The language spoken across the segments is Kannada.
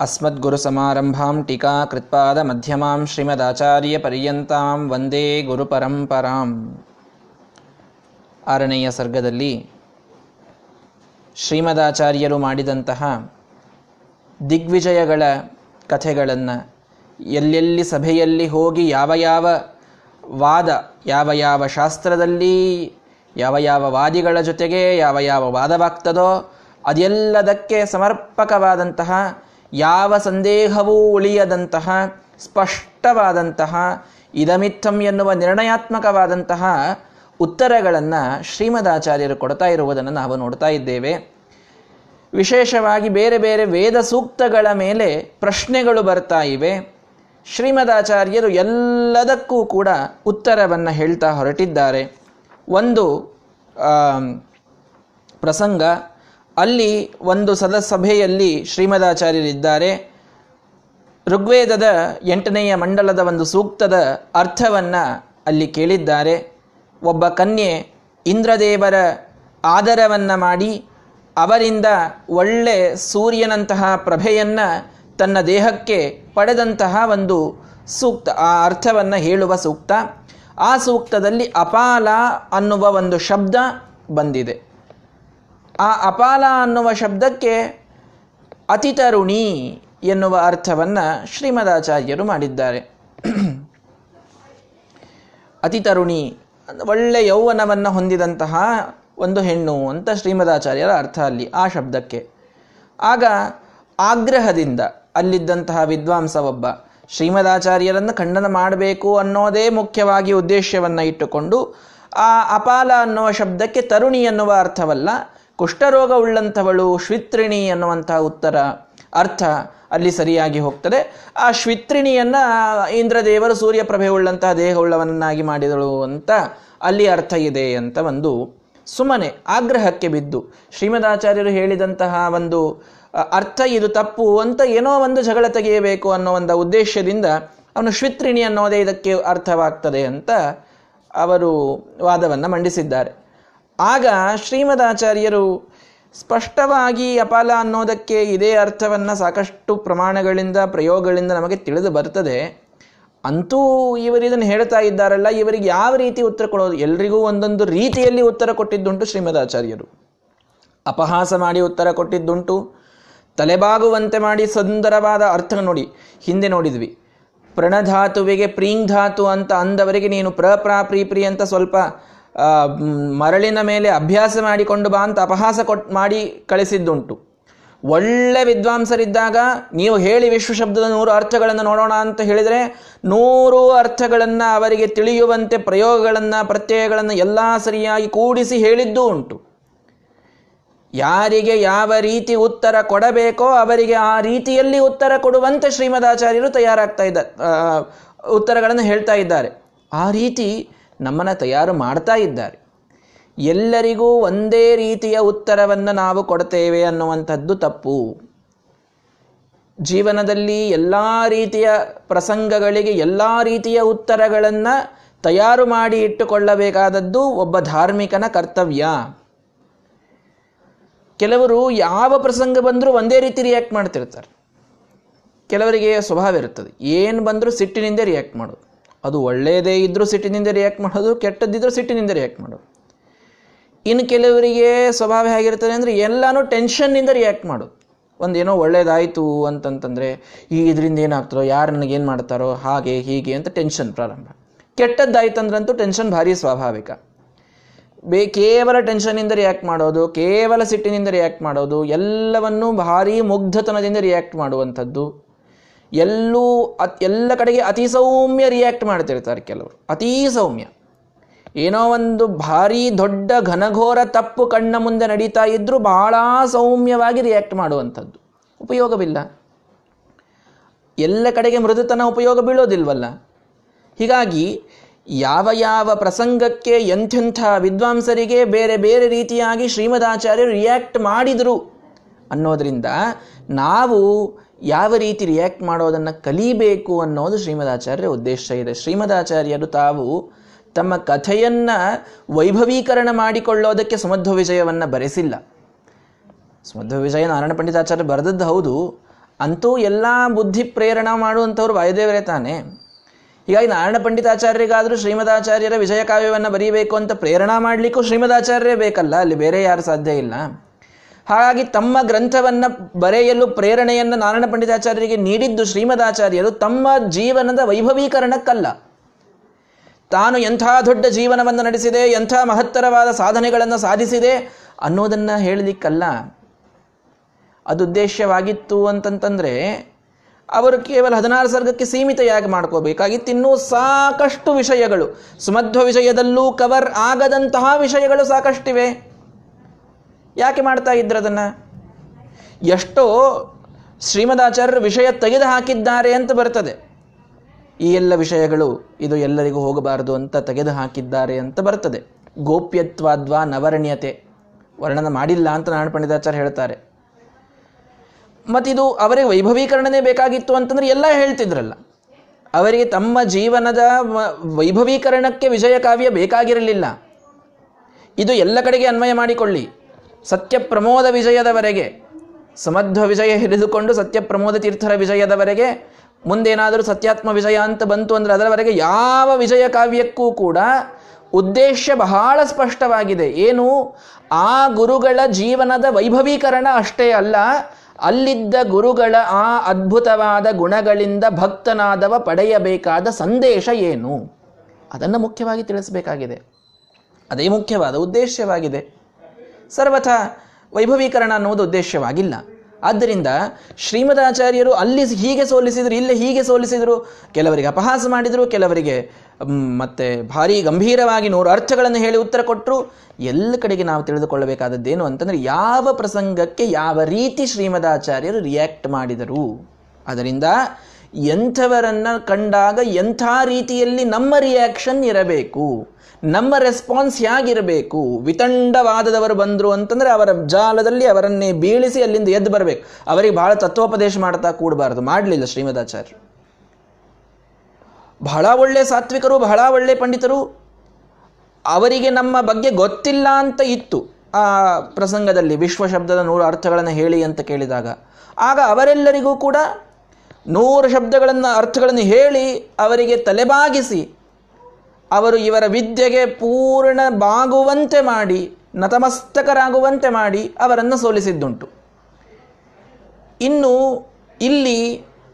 अस्मद्गुरुसमारम्भां टीकाकृत्पादमध्यमां ಶ್ರೀಮದಾಚಾರ್ಯಪರ್ಯಂತಾಂ ವಂದೇ ಗುರುಪರಂಪರಾಂ ಆರನೆಯ ಸರ್ಗದಲ್ಲಿ ಶ್ರೀಮದಾಚಾರ್ಯರು ಮಾಡಿದಂತಹ ದಿಗ್ವಿಜಯಗಳ ಕಥೆಗಳನ್ನು ಎಲ್ಲೆಲ್ಲಿ ಸಭೆಯಲ್ಲಿ ಹೋಗಿ ಯಾವ ಯಾವ ವಾದ ಯಾವ ಯಾವ ಶಾಸ್ತ್ರದಲ್ಲಿ ಯಾವ ಯಾವ ವಾದಿಗಳ ಜೊತೆಗೆ ಯಾವ ಯಾವ ವಾದವಾಗ್ತದೋ ಅದೆಲ್ಲದಕ್ಕೆ ಸಮರ್ಪಕವಾದಂತಹ ಯಾವ ಸಂದೇಹವೂ ಉಳಿಯದಂತಹ, ಸ್ಪಷ್ಟವಾದಂತಹ ಇದಮಿತ್ತಂ ಎನ್ನುವ ನಿರ್ಣಯಾತ್ಮಕವಾದಂತಹ ಉತ್ತರಗಳನ್ನು ಶ್ರೀಮದಾಚಾರ್ಯರು ಕೊಡ್ತಾ ಇರುವುದನ್ನು ನಾವು ನೋಡ್ತಾ ಇದ್ದೇವೆ. ವಿಶೇಷವಾಗಿ ಬೇರೆ ಬೇರೆ ವೇದ ಸೂಕ್ತಗಳ ಮೇಲೆ ಪ್ರಶ್ನೆಗಳು ಬರ್ತಾ ಇವೆ. ಶ್ರೀಮದಾಚಾರ್ಯರು ಎಲ್ಲದಕ್ಕೂ ಕೂಡ ಉತ್ತರವನ್ನು ಹೇಳ್ತಾ ಹೊರಟಿದ್ದಾರೆ. ಒಂದು ಪ್ರಸಂಗ ಅಲ್ಲಿ ಒಂದು ಸದಸಭೆಯಲ್ಲಿ ಶ್ರೀಮದಾಚಾರ್ಯರಿದ್ದಾರೆ. ಋಗ್ವೇದದ ಎಂಟನೆಯ ಮಂಡಲದ ಒಂದು ಸೂಕ್ತದ ಅರ್ಥವನ್ನು ಅಲ್ಲಿ ಕೇಳಿದ್ದಾರೆ. ಒಬ್ಬ ಕನ್ಯೆ ಇಂದ್ರದೇವರ ಆದರವನ್ನು ಮಾಡಿ ಅವರಿಂದ ಒಳ್ಳೆ ಸೂರ್ಯನಂತಹ ಪ್ರಭೆಯನ್ನು ತನ್ನ ದೇಹಕ್ಕೆ ಪಡೆದಂತಹ ಒಂದು ಸೂಕ್ತ, ಆ ಅರ್ಥವನ್ನು ಹೇಳುವ ಸೂಕ್ತ. ಆ ಸೂಕ್ತದಲ್ಲಿ ಅಪಾಲ ಅನ್ನುವ ಒಂದು ಶಬ್ದ ಬಂದಿದೆ. ಆ ಅಪಾಲ ಅನ್ನುವ ಶಬ್ದಕ್ಕೆ ಅತಿತರುಣಿ ಎನ್ನುವ ಅರ್ಥವನ್ನು ಶ್ರೀಮದಾಚಾರ್ಯರು ಮಾಡಿದ್ದಾರೆ. ಅತಿತರುಣಿ, ಒಳ್ಳೆ ಯೌವನವನ್ನು ಹೊಂದಿದಂತಹ ಒಂದು ಹೆಣ್ಣು ಅಂತ ಶ್ರೀಮದಾಚಾರ್ಯರ ಅರ್ಥ ಅಲ್ಲಿ, ಆ ಶಬ್ದಕ್ಕೆ. ಆಗ ಆಗ್ರಹದಿಂದ ಅಲ್ಲಿದ್ದಂತಹ ವಿದ್ವಾಂಸ ಒಬ್ಬ ಶ್ರೀಮದಾಚಾರ್ಯರನ್ನು ಖಂಡನ ಮಾಡಬೇಕು ಅನ್ನೋದೇ ಮುಖ್ಯವಾಗಿ ಉದ್ದೇಶವನ್ನು ಇಟ್ಟುಕೊಂಡು, ಆ ಅಪಾಲ ಅನ್ನುವ ಶಬ್ದಕ್ಕೆ ತರುಣಿ ಎನ್ನುವ ಅರ್ಥವಲ್ಲ ಕುಷ್ಠರೋಗ ಉಳ್ಳಂಥವಳು ಶ್ವಿತ್ರಿಣಿ ಅನ್ನುವಂಥ ಉತ್ತರ ಅರ್ಥ ಅಲ್ಲಿ ಸರಿಯಾಗಿ ಹೋಗ್ತದೆ. ಆ ಶ್ವಿತ್ರಿಣಿಯನ್ನು ಇಂದ್ರದೇವರು ಸೂರ್ಯಪ್ರಭೆ ಉಳ್ಳಂತಹ ದೇಹವುಳ್ಳವನ್ನಾಗಿ ಮಾಡಿದಳು ಅಂತ ಅಲ್ಲಿ ಅರ್ಥ ಇದೆ ಅಂತ ಒಂದು ಸುಮ್ಮನೆ ಆಗ್ರಹಕ್ಕೆ ಬಿದ್ದು. ಶ್ರೀಮದಾಚಾರ್ಯರು ಹೇಳಿದಂತಹ ಒಂದು ಅರ್ಥ ಇದು ತಪ್ಪು ಅಂತ ಏನೋ ಒಂದು ಜಗಳ ತೆಗೆಯಬೇಕು ಅನ್ನೋ ಒಂದು ಉದ್ದೇಶದಿಂದ ಅವನು ಶ್ವಿತ್ರಿಣಿ ಅನ್ನೋದೇ ಇದಕ್ಕೆ ಅರ್ಥವಾಗ್ತದೆ ಅಂತ ಅವರು ವಾದವನ್ನು ಮಂಡಿಸಿದ್ದಾರೆ. ಆಗ ಶ್ರೀಮದಾಚಾರ್ಯರು ಸ್ಪಷ್ಟವಾಗಿ ಅಪಾಲ ಅನ್ನೋದಕ್ಕೆ ಇದೇ ಅರ್ಥವನ್ನು ಸಾಕಷ್ಟು ಪ್ರಮಾಣಗಳಿಂದ, ಪ್ರಯೋಗಗಳಿಂದ ನಮಗೆ ತಿಳಿದು ಬರ್ತದೆ. ಅಂತೂ ಇವರು ಇದನ್ನು ಹೇಳ್ತಾ ಇದ್ದಾರಲ್ಲ, ಇವರಿಗೆ ಯಾವ ರೀತಿ ಉತ್ತರ ಕೊಡೋದು? ಎಲ್ರಿಗೂ ಒಂದೊಂದು ರೀತಿಯಲ್ಲಿ ಉತ್ತರ ಕೊಟ್ಟಿದ್ದುಂಟು ಶ್ರೀಮದಾಚಾರ್ಯರು. ಅಪಹಾಸ ಮಾಡಿ ಉತ್ತರ ಕೊಟ್ಟಿದ್ದುಂಟು. ತಲೆಬಾಗುವಂತೆ ಮಾಡಿ ಸುಂದರವಾದ ಅರ್ಥ ನೋಡಿ, ಹಿಂದೆ ನೋಡಿದ್ವಿ. ಪ್ರಣಧಾತುವಿಗೆ ಪ್ರೀಂಗ್ ಧಾತು ಅಂತ ಅಂದವರಿಗೆ ನೀನು ಪ್ರ, ಪ್ರಾ, ಪ್ರೀ ಪ್ರೀ ಅಂತ ಸ್ವಲ್ಪ ಮರಳಿನ ಮೇಲೆ ಅಭ್ಯಾಸ ಮಾಡಿಕೊಂಡು ಬಾ ಅಂತ ಅಪಹಾಸ ಕೊಟ್, ಮಾಡಿ ಕಳಿಸಿದ್ದುಂಟು. ಒಳ್ಳೆ ವಿದ್ವಾಂಸರಿದ್ದಾಗ ನೀವು ಹೇಳಿ ವಿಶ್ವ ಶಬ್ದದ ನೂರು ಅರ್ಥಗಳನ್ನು ನೋಡೋಣ ಅಂತ ಹೇಳಿದರೆ ನೂರು ಅರ್ಥಗಳನ್ನು ಅವರಿಗೆ ತಿಳಿಯುವಂತೆ ಪ್ರಯೋಗಗಳನ್ನು, ಪ್ರತ್ಯಯಗಳನ್ನು ಎಲ್ಲ ಸರಿಯಾಗಿ ಕೂಡಿಸಿ ಹೇಳಿದ್ದೂ ಉಂಟು. ಯಾರಿಗೆ ಯಾವ ರೀತಿ ಉತ್ತರ ಕೊಡಬೇಕೋ ಅವರಿಗೆ ಆ ರೀತಿಯಲ್ಲಿ ಉತ್ತರ ಕೊಡುವಂತೆ ಶ್ರೀಮದಾಚಾರ್ಯರು ತಯಾರಾಗ್ತಾ ಇದ್ದಾರೆ ಉತ್ತರಗಳನ್ನು ಹೇಳ್ತಾ ಇದ್ದಾರೆ. ಆ ರೀತಿ ನಮ್ಮನ್ನು ತಯಾರು ಮಾಡ್ತಾ ಇದ್ದಾರೆ. ಎಲ್ಲರಿಗೂ ಒಂದೇ ರೀತಿಯ ಉತ್ತರವನ್ನು ನಾವು ಕೊಡ್ತೇವೆ ಅನ್ನುವಂಥದ್ದು ತಪ್ಪು. ಜೀವನದಲ್ಲಿ ಎಲ್ಲ ರೀತಿಯ ಪ್ರಸಂಗಗಳಿಗೆ ಎಲ್ಲ ರೀತಿಯ ಉತ್ತರಗಳನ್ನು ತಯಾರು ಮಾಡಿ ಇಟ್ಟುಕೊಳ್ಳಬೇಕಾದದ್ದು ಒಬ್ಬ ಧಾರ್ಮಿಕನ ಕರ್ತವ್ಯ. ಕೆಲವರು ಯಾವ ಪ್ರಸಂಗ ಬಂದರೂ ಒಂದೇ ರೀತಿ ರಿಯಾಕ್ಟ್ ಮಾಡ್ತಿರ್ತಾರೆ. ಕೆಲವರಿಗೆ ಸ್ವಭಾವ ಇರುತ್ತದೆ. ಏನು ಬಂದರೂ ಸಿಟ್ಟಿನಿಂದ ರಿಯಾಕ್ಟ್ ಮಾಡೋದು. ಅದು ಒಳ್ಳೆಯದೇ ಇದ್ದರೂ ಸಿಟ್ಟಿನಿಂದ ರಿಯಾಕ್ಟ್ ಮಾಡೋದು ಕೆಟ್ಟದ್ದಿದ್ದರೂ ಸಿಟ್ಟಿನಿಂದ ರಿಯಾಕ್ಟ್ ಮಾಡೋದು. ಇನ್ನು ಕೆಲವರಿಗೆ ಸ್ವಭಾವ ಹೇಗಿರ್ತದೆ ಅಂದರೆ ಎಲ್ಲನೂ ಟೆನ್ಷನ್ನಿಂದ ರಿಯಾಕ್ಟ್ ಮಾಡೋದು ಒಂದೇನೋ ಒಳ್ಳೇದಾಯಿತು ಅಂತಂತಂದರೆ, ಈ ಇದರಿಂದ ಏನಾಗ್ತಾರೋ ಯಾರು ನನಗೇನು ಮಾಡ್ತಾರೋ, ಹಾಗೆ, ಹೀಗೆ ಅಂತ ಟೆನ್ಷನ್ ಪ್ರಾರಂಭ. ಕೆಟ್ಟದ್ದಾಯ್ತಂದ್ರಂತೂ ಟೆನ್ಷನ್ ಭಾರಿ ಸ್ವಾಭಾವಿಕ. ಬೇ, ಕೇವಲ ಟೆನ್ಷನ್ನಿಂದ ರಿಯಾಕ್ಟ್ ಮಾಡೋದು, ಕೇವಲ ಸಿಟ್ಟಿನಿಂದ ರಿಯಾಕ್ಟ್ ಮಾಡೋದು, ಎಲ್ಲವನ್ನೂ ಭಾರಿ ಮುಗ್ಧತನದಿಂದ ರಿಯಾಕ್ಟ್ ಮಾಡುವಂಥದ್ದು ಎಲ್ಲೂ ಅತ್ ಎಲ್ಲ ಕಡೆಗೆ ಅತಿ ಸೌಮ್ಯ ರಿಯಾಕ್ಟ್ ಮಾಡ್ತಿರ್ತಾರೆ ಕೆಲವರು. ಅತೀ ಸೌಮ್ಯ. ಏನೋ ಒಂದು ಭಾರಿ ದೊಡ್ಡ ಘನಘೋರ ತಪ್ಪು ಕಣ್ಣ ಮುಂದೆ ನಡೀತಾ ಇದ್ದರೂ ಬಹಳ ಸೌಮ್ಯವಾಗಿ ರಿಯಾಕ್ಟ್ ಮಾಡುವಂಥದ್ದು. ಉಪಯೋಗವಿಲ್ಲ. ಎಲ್ಲ ಕಡೆಗೆ ಮೃದುತನ ಉಪಯೋಗ ಬೀಳೋದಿಲ್ವಲ್ಲ? ಹೀಗಾಗಿ ಯಾವ ಯಾವ ಪ್ರಸಂಗಕ್ಕೆ ಎಂಥೆಂಥ ವಿದ್ವಾಂಸರಿಗೆ ಬೇರೆ ಬೇರೆ ರೀತಿಯಾಗಿ ಶ್ರೀಮದಾಚಾರ್ಯರು ರಿಯಾಕ್ಟ್ ಮಾಡಿದರು ಅನ್ನೋದರಿಂದ ನಾವು ಯಾವ ರೀತಿ ರಿಯಾಕ್ಟ್ ಮಾಡೋದನ್ನು ಕಲಿಬೇಕು ಅನ್ನೋದು ಶ್ರೀಮದಾಚಾರ್ಯರ ಉದ್ದೇಶ ಇದೆ. ಶ್ರೀಮದಾಚಾರ್ಯರು ತಾವು ತಮ್ಮ ಕಥೆಯನ್ನು ವೈಭವೀಕರಣ ಮಾಡಿಕೊಳ್ಳೋದಕ್ಕೆ ಸಮಧ್ವ ವಿಜಯವನ್ನು ಬರೆಸಿಲ್ಲ. ಸಮಧ್ವ ವಿಜಯ ನಾರಾಯಣ ಪಂಡಿತಾಚಾರ್ಯ ಬರೆದದ್ದು ಹೌದು. ಅಂತೂ ಎಲ್ಲ ಬುದ್ಧಿ ಪ್ರೇರಣ ಮಾಡುವಂಥವ್ರು ವಾಯುದೇವರೇ ತಾನೆ. ಹೀಗಾಗಿ ನಾರಾಯಣ ಪಂಡಿತಾಚಾರ್ಯರಿಗಾದರೂ ಶ್ರೀಮದಾಚಾರ್ಯರ ವಿಜಯ ಕಾವ್ಯವನ್ನು ಬರೀಬೇಕು ಅಂತ ಪ್ರೇರಣಾ ಮಾಡಲಿಕ್ಕೂ ಶ್ರೀಮದಾಚಾರ್ಯರೇ ಬೇಕಲ್ಲ. ಅಲ್ಲಿ ಬೇರೆ ಯಾರು ಸಾಧ್ಯ ಇಲ್ಲ. ಹಾಗಾಗಿ ತಮ್ಮ ಗ್ರಂಥವನ್ನು ಬರೆಯಲು ಪ್ರೇರಣೆಯನ್ನು ನಾರಾಯಣ ಪಂಡಿತಾಚಾರ್ಯರಿಗೆ ನೀಡಿದ್ದು ಶ್ರೀಮದಾಚಾರ್ಯರು ತಮ್ಮ ಜೀವನದ ವೈಭವೀಕರಣಕ್ಕಲ್ಲ. ತಾನು ಎಂಥ ದೊಡ್ಡ ಜೀವನವನ್ನು ನಡೆಸಿದೆ, ಎಂಥ ಮಹತ್ತರವಾದ ಸಾಧನೆಗಳನ್ನು ಸಾಧಿಸಿದೆ ಅನ್ನೋದನ್ನು ಹೇಳಲಿಕ್ಕಲ್ಲ. ಅದು ಉದ್ದೇಶವಾಗಿತ್ತು ಅಂತಂತಂದರೆ ಅವರು ಕೇವಲ ಹದಿನಾರು ಸರ್ಗಕ್ಕೆ ಸೀಮಿತ ಮಾಡ್ಕೋಬೇಕಾಗಿತ್ತು ಇನ್ನೂ ಸಾಕಷ್ಟು ವಿಷಯಗಳು. ಸುಮಧ್ವ ವಿಷಯದಲ್ಲೂ ಕವರ್ ಆಗದಂತಹ ವಿಷಯಗಳು ಸಾಕಷ್ಟಿವೆ. ಯಾಕೆ ಮಾಡ್ತಾ ಇದ್ರು ಅದನ್ನು? ಎಷ್ಟೋ ಶ್ರೀಮದಾಚಾರ್ಯರು ವಿಷಯ ತೆಗೆದು ಹಾಕಿದ್ದಾರೆ ಅಂತ ಬರ್ತದೆ. ಈ ಎಲ್ಲ ವಿಷಯಗಳು ಇದು ಎಲ್ಲರಿಗೂ ಹೋಗಬಾರದು ಅಂತ ತೆಗೆದು ಹಾಕಿದ್ದಾರೆ ಅಂತ ಬರ್ತದೆ. ಗೋಪ್ಯತ್ವಾದ್ವಾ ನವರಣ್ಯತೆ. ವರ್ಣನ ಮಾಡಿಲ್ಲ ಅಂತ ನಾರಾಯಣ ಪಂಡಿತಾಚಾರ್ಯ ಹೇಳ್ತಾರೆ. ಮತ್ತಿದು ಅವರಿಗೆ ವೈಭವೀಕರಣನೇ ಬೇಕಾಗಿತ್ತು ಅಂತಂದ್ರೆ ಎಲ್ಲ ಹೇಳ್ತಿದ್ರಲ್ಲ. ಅವರಿಗೆ ತಮ್ಮ ಜೀವನದ ವೈಭವೀಕರಣಕ್ಕೆ ವಿಜಯ ಕಾವ್ಯ ಬೇಕಾಗಿರಲಿಲ್ಲ. ಇದು ಎಲ್ಲ ಕಡೆಗೆ ಅನ್ವಯ ಮಾಡಿಕೊಳ್ಳಿ. ಸತ್ಯ ಪ್ರಮೋದ ವಿಜಯದವರೆಗೆ, ಸಮಧ್ವ ವಿಜಯ ಹಿಡಿದುಕೊಂಡು ಸತ್ಯ ಪ್ರಮೋದ ತೀರ್ಥರ ವಿಜಯದವರೆಗೆ, ಮುಂದೇನಾದರೂ ಸತ್ಯಾತ್ಮ ವಿಜಯ ಅಂತ ಬಂತು ಅಂದರೆ ಅದರವರೆಗೆ ಯಾವ ವಿಜಯ ಕಾವ್ಯಕ್ಕೂ ಕೂಡ ಉದ್ದೇಶ ಬಹಳ ಸ್ಪಷ್ಟವಾಗಿದೆ. ಏನು? ಆ ಗುರುಗಳ ಜೀವನದ ವೈಭವೀಕರಣ ಅಷ್ಟೇ ಅಲ್ಲ, ಅಲ್ಲಿದ್ದ ಗುರುಗಳ ಆ ಅದ್ಭುತವಾದ ಗುಣಗಳಿಂದ ಭಕ್ತನಾದವ ಪಡೆಯಬೇಕಾದ ಸಂದೇಶ ಏನು? ಅದನ್ನು ಮುಖ್ಯವಾಗಿ ತಿಳಿಸಬೇಕಾಗಿದೆ. ಅದೇ ಮುಖ್ಯವಾದ ಉದ್ದೇಶವಾಗಿದೆ. ಸರ್ವಥ ವೈಭವೀಕರಣ ಅನ್ನೋದು ಉದ್ದೇಶವಾಗಿಲ್ಲ. ಆದ್ದರಿಂದ ಶ್ರೀಮದಾಚಾರ್ಯರು ಅಲ್ಲಿ ಹೀಗೆ ಸೋಲಿಸಿದರು, ಇಲ್ಲಿ ಹೀಗೆ ಸೋಲಿಸಿದರು, ಕೆಲವರಿಗೆ ಅಪಹಾಸ ಮಾಡಿದರು, ಕೆಲವರಿಗೆ ಮತ್ತೆ ಭಾರಿ ಗಂಭೀರವಾಗಿ ನೂರು ಅರ್ಥಗಳನ್ನು ಹೇಳಿ ಉತ್ತರ ಕೊಟ್ಟರು ಎಲ್ಲ ಕಡೆಗೆ ನಾವು ತಿಳಿದುಕೊಳ್ಳಬೇಕಾದದ್ದೇನು ಅಂತಂದರೆ ಯಾವ ಪ್ರಸಂಗಕ್ಕೆ ಯಾವ ರೀತಿ ಶ್ರೀಮದಾಚಾರ್ಯರು ರಿಯಾಕ್ಟ್ ಮಾಡಿದರು. ಅದರಿಂದ ಎಂಥವರನ್ನು ಕಂಡಾಗ ಎಂಥ ರೀತಿಯಲ್ಲಿ ನಮ್ಮ ರಿಯಾಕ್ಷನ್ ಇರಬೇಕು. ನಮ್ಮ ರೆಸ್ಪಾನ್ಸ್ ಹೇಗಿರಬೇಕು ವಿತಂಡವಾದದವರು ಬಂದರು ಅಂತಂದರೆ ಅವರ ಜಾಲದಲ್ಲಿ ಅವರನ್ನೇ ಬೀಳಿಸಿ ಅಲ್ಲಿಂದ ಎದ್ದು ಬರಬೇಕು. ಅವರಿಗೆ ಬಹಳ ತತ್ವೋಪದೇಶ ಮಾಡ್ತಾ ಕೂಡಬಾರದು. ಮಾಡಲಿಲ್ಲ ಶ್ರೀಮದಾಚಾರ್ಯರು. ಬಹಳ ಒಳ್ಳೆ ಸಾತ್ವಿಕರು, ಬಹಳ ಒಳ್ಳೆ ಪಂಡಿತರು. ಅವರಿಗೆ ನಮ್ಮ ಬಗ್ಗೆ ಗೊತ್ತಿಲ್ಲ ಅಂತ ಇತ್ತು ಆ ಪ್ರಸಂಗದಲ್ಲಿ. ವಿಶ್ವ ಶಬ್ದದ ನೂರು ಅರ್ಥಗಳನ್ನು ಹೇಳಿ ಅಂತ ಕೇಳಿದಾಗ. ಆಗ ಅವರೆಲ್ಲರಿಗೂ ಕೂಡ ನೂರು ಶಬ್ದಗಳನ್ನು, ಅರ್ಥಗಳನ್ನು ಹೇಳಿ ಅವರಿಗೆ ತಲೆಬಾಗಿಸಿ ಅವರು ಇವರ ವಿದ್ಯೆಗೆ ಪೂರ್ಣ ಬಾಗುವಂತೆ ಮಾಡಿ, ನತಮಸ್ತಕರಾಗುವಂತೆ ಮಾಡಿ ಅವರನ್ನು ಸೋಲಿಸಿದ್ದುಂಟು. ಇನ್ನು ಇಲ್ಲಿ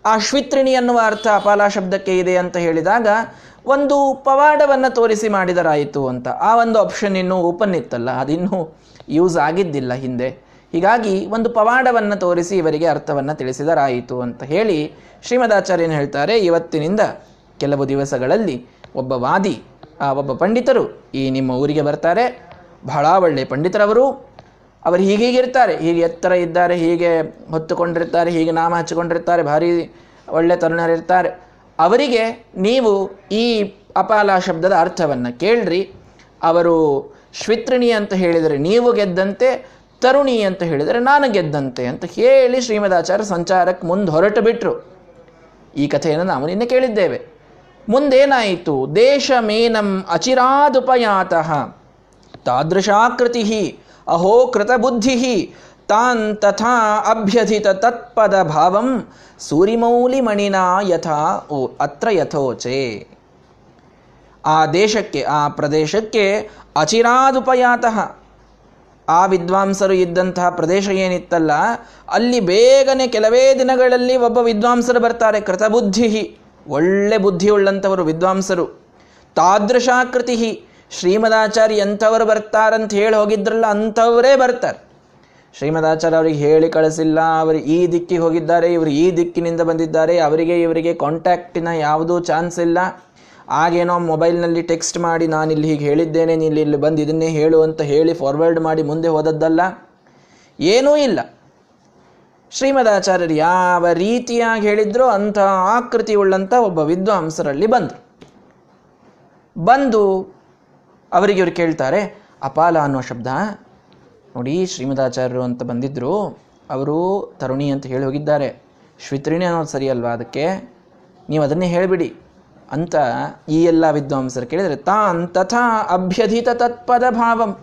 ಆ ಶ್ವಿತ್ರಿಣಿ ಅನ್ನುವ ಅರ್ಥ ಅಪಾಲ ಶಬ್ದಕ್ಕೆ ಇದೆ ಅಂತ ಹೇಳಿದಾಗ, ಒಂದು ಪವಾಡವನ್ನು ತೋರಿಸಿ ಮಾಡಿದರಾಯಿತು ಅಂತ. ಆ ಒಂದು ಆಪ್ಷನ್ ಇನ್ನೂ ಓಪನ್ ಇತ್ತಲ್ಲ, ಅದಿನ್ನೂ ಯೂಸ್ ಆಗಿದ್ದಿಲ್ಲ ಹಿಂದೆ. ಹೀಗಾಗಿ ಒಂದು ಪವಾಡವನ್ನು ತೋರಿಸಿ ಇವರಿಗೆ ಅರ್ಥವನ್ನು ತಿಳಿಸಿದರಾಯಿತು ಅಂತ ಹೇಳಿ ಶ್ರೀಮದಾಚಾರ್ಯನು ಹೇಳ್ತಾರೆ. ಇವತ್ತಿನಿಂದ ಕೆಲವು ದಿವಸಗಳಲ್ಲಿ ಒಬ್ಬ ವಾದಿ, ಆ, ಒಬ್ಬ ಪಂಡಿತರು ಈ ನಿಮ್ಮ ಊರಿಗೆ ಬರ್ತಾರೆ. ಬಹಳ ಒಳ್ಳೆಯ ಪಂಡಿತರವರು. ಅವರು ಹೀಗೀಗಿರ್ತಾರೆ ಹೀಗೆ ಎತ್ತರ ಇದ್ದಾರೆ, ಹೀಗೆ ಹೊತ್ತುಕೊಂಡಿರ್ತಾರೆ, ಹೀಗೆ ನಾಮ ಹಚ್ಚಿಕೊಂಡಿರ್ತಾರೆ, ಭಾರಿ ಒಳ್ಳೆ ತರುಣರಿರ್ತಾರೆ ಅವರಿಗೆ ನೀವು ಈ ಅಪಾಲ ಶಬ್ದದ ಅರ್ಥವನ್ನು ಕೇಳ್ರಿ. ಅವರು ಶ್ವಿತ್ರಿಣಿ ಅಂತ ಹೇಳಿದರೆ ನೀವು ಗೆದ್ದಂತೆ, ತರುಣಿ ಅಂತ ಹೇಳಿದರೆ ನಾನು ಗೆದ್ದಂತೆ ಅಂತ ಹೇಳಿ ಶ್ರೀಮದಾಚಾರ್ಯ ಸಂಚಾರಕ್ಕೆ ಮುಂದೆ ಹೊರಟು ಬಿಟ್ಟರು ಈ ಕಥೆಯನ್ನು ನಾವು ನಿನ್ನೆ ಕೇಳಿದ್ದೇವೆ. ಮುಂದೇನಾಯಿತು? ದೇಶ ಮೇನಂ ಅಚಿರಾದುಪಯಾತಃ. ತಾದೃಶಾಕೃತಿ ಅಹೋ ಕೃತಬುದ್ಧಿ ತಾನ್ ತಥಾ ಅಭ್ಯಧಿತ ತತ್ಪದ ಭಾವಂ ಸೂರಿಮೌಲಿ ಮಣಿನಾ ಯಥಾ ಓ ಅತ್ರ ಯಥೋಚೆ. ಆ ದೇಶಕ್ಕೆ, ಆ ಪ್ರದೇಶಕ್ಕೆ ಅಚಿರಾದುಪಯಾತಃ. ಆ ವಿದ್ವಾಂಸರು ಇದ್ದಂತಹ ಪ್ರದೇಶ ಏನಿತ್ತಲ್ಲ, ಅಲ್ಲಿ ಬೇಗನೆ ಕೆಲವೇ ದಿನಗಳಲ್ಲಿ ಒಬ್ಬ ವಿದ್ವಾಂಸರು ಬರ್ತಾರೆ ಕೃತಬುದ್ಧಿ ಒಳ್ಳೆ ಬುದ್ಧಿಯುಳ್ಳಂಥವರು, ವಿದ್ವಾಂಸರು. ತಾದೃಶಾಕೃತಿ ಶ್ರೀಮದಾಚಾರ್ಯ ಎಂಥವರು ಬರ್ತಾರಂತ ಹೇಳಿ ಹೋಗಿದ್ರಲ್ಲ, ಅಂಥವರೇ ಬರ್ತಾರೆ. ಶ್ರೀಮದಾಚಾರ್ಯ ಅವರಿಗೆ ಹೇಳಿ ಕಳಿಸಿಲ್ಲ, ಅವರು ಈ ದಿಕ್ಕಿಗೆ ಹೋಗಿದ್ದಾರೆ, ಇವರು ಈ ದಿಕ್ಕಿನಿಂದ ಬಂದಿದ್ದಾರೆ, ಅವರಿಗೆ ಇವರಿಗೆ ಕಾಂಟ್ಯಾಕ್ಟಿನ ಯಾವುದೂ ಚಾನ್ಸ್ ಇಲ್ಲ. ಆಗೇನೋ ಮೊಬೈಲ್ನಲ್ಲಿ ಟೆಕ್ಸ್ಟ್ ಮಾಡಿ ನಾನು ಇಲ್ಲಿ ಹೀಗೆ ಹೇಳಿದ್ದೇನೆ ನೀನು ಇಲ್ಲಿ ಬಂದು ಇದನ್ನೇ ಹೇಳು ಅಂತ ಹೇಳಿ ಫಾರ್ವರ್ಡ್ ಮಾಡಿ ಮುಂದೆ ಹೋದದ್ದಲ್ಲ. ಏನೂ ಇಲ್ಲ. ಶ್ರೀಮದಾಚಾರ್ಯರು ಯಾವ ರೀತಿಯಾಗಿ ಹೇಳಿದ್ರೋ ಅಂಥ ಆಕೃತಿ ಉಳ್ಳಂಥ ಒಬ್ಬ ವಿದ್ವಾಂಸರಲ್ಲಿ ಬಂದರು. ಬಂದು ಅವರಿಗೆ ಇವರು ಕೇಳ್ತಾರೆ, ಅಪಾಲ ಅನ್ನೋ ಶಬ್ದ? ನೋಡಿ ಶ್ರೀಮದಾಚಾರ್ಯರು ಅಂತ ಬಂದಿದ್ದರು ಅವರು ತರುಣಿ ಅಂತ ಹೇಳಿ ಹೋಗಿದ್ದಾರೆ. ಶ್ವಿತ್ರಿಣಿ ಅನ್ನೋದು ಸರಿ ಅಲ್ವಾ ಅದಕ್ಕೆ? ನೀವು ಅದನ್ನೇ ಹೇಳಿಬಿಡಿ ಅಂತ ಈ ಎಲ್ಲ ವಿದ್ವಾಂಸರು ಕೇಳಿದರೆ, ತಾನ್ ತಥಾ ಅಭ್ಯಧಿತ ತತ್ಪದ ಭಾವಂ.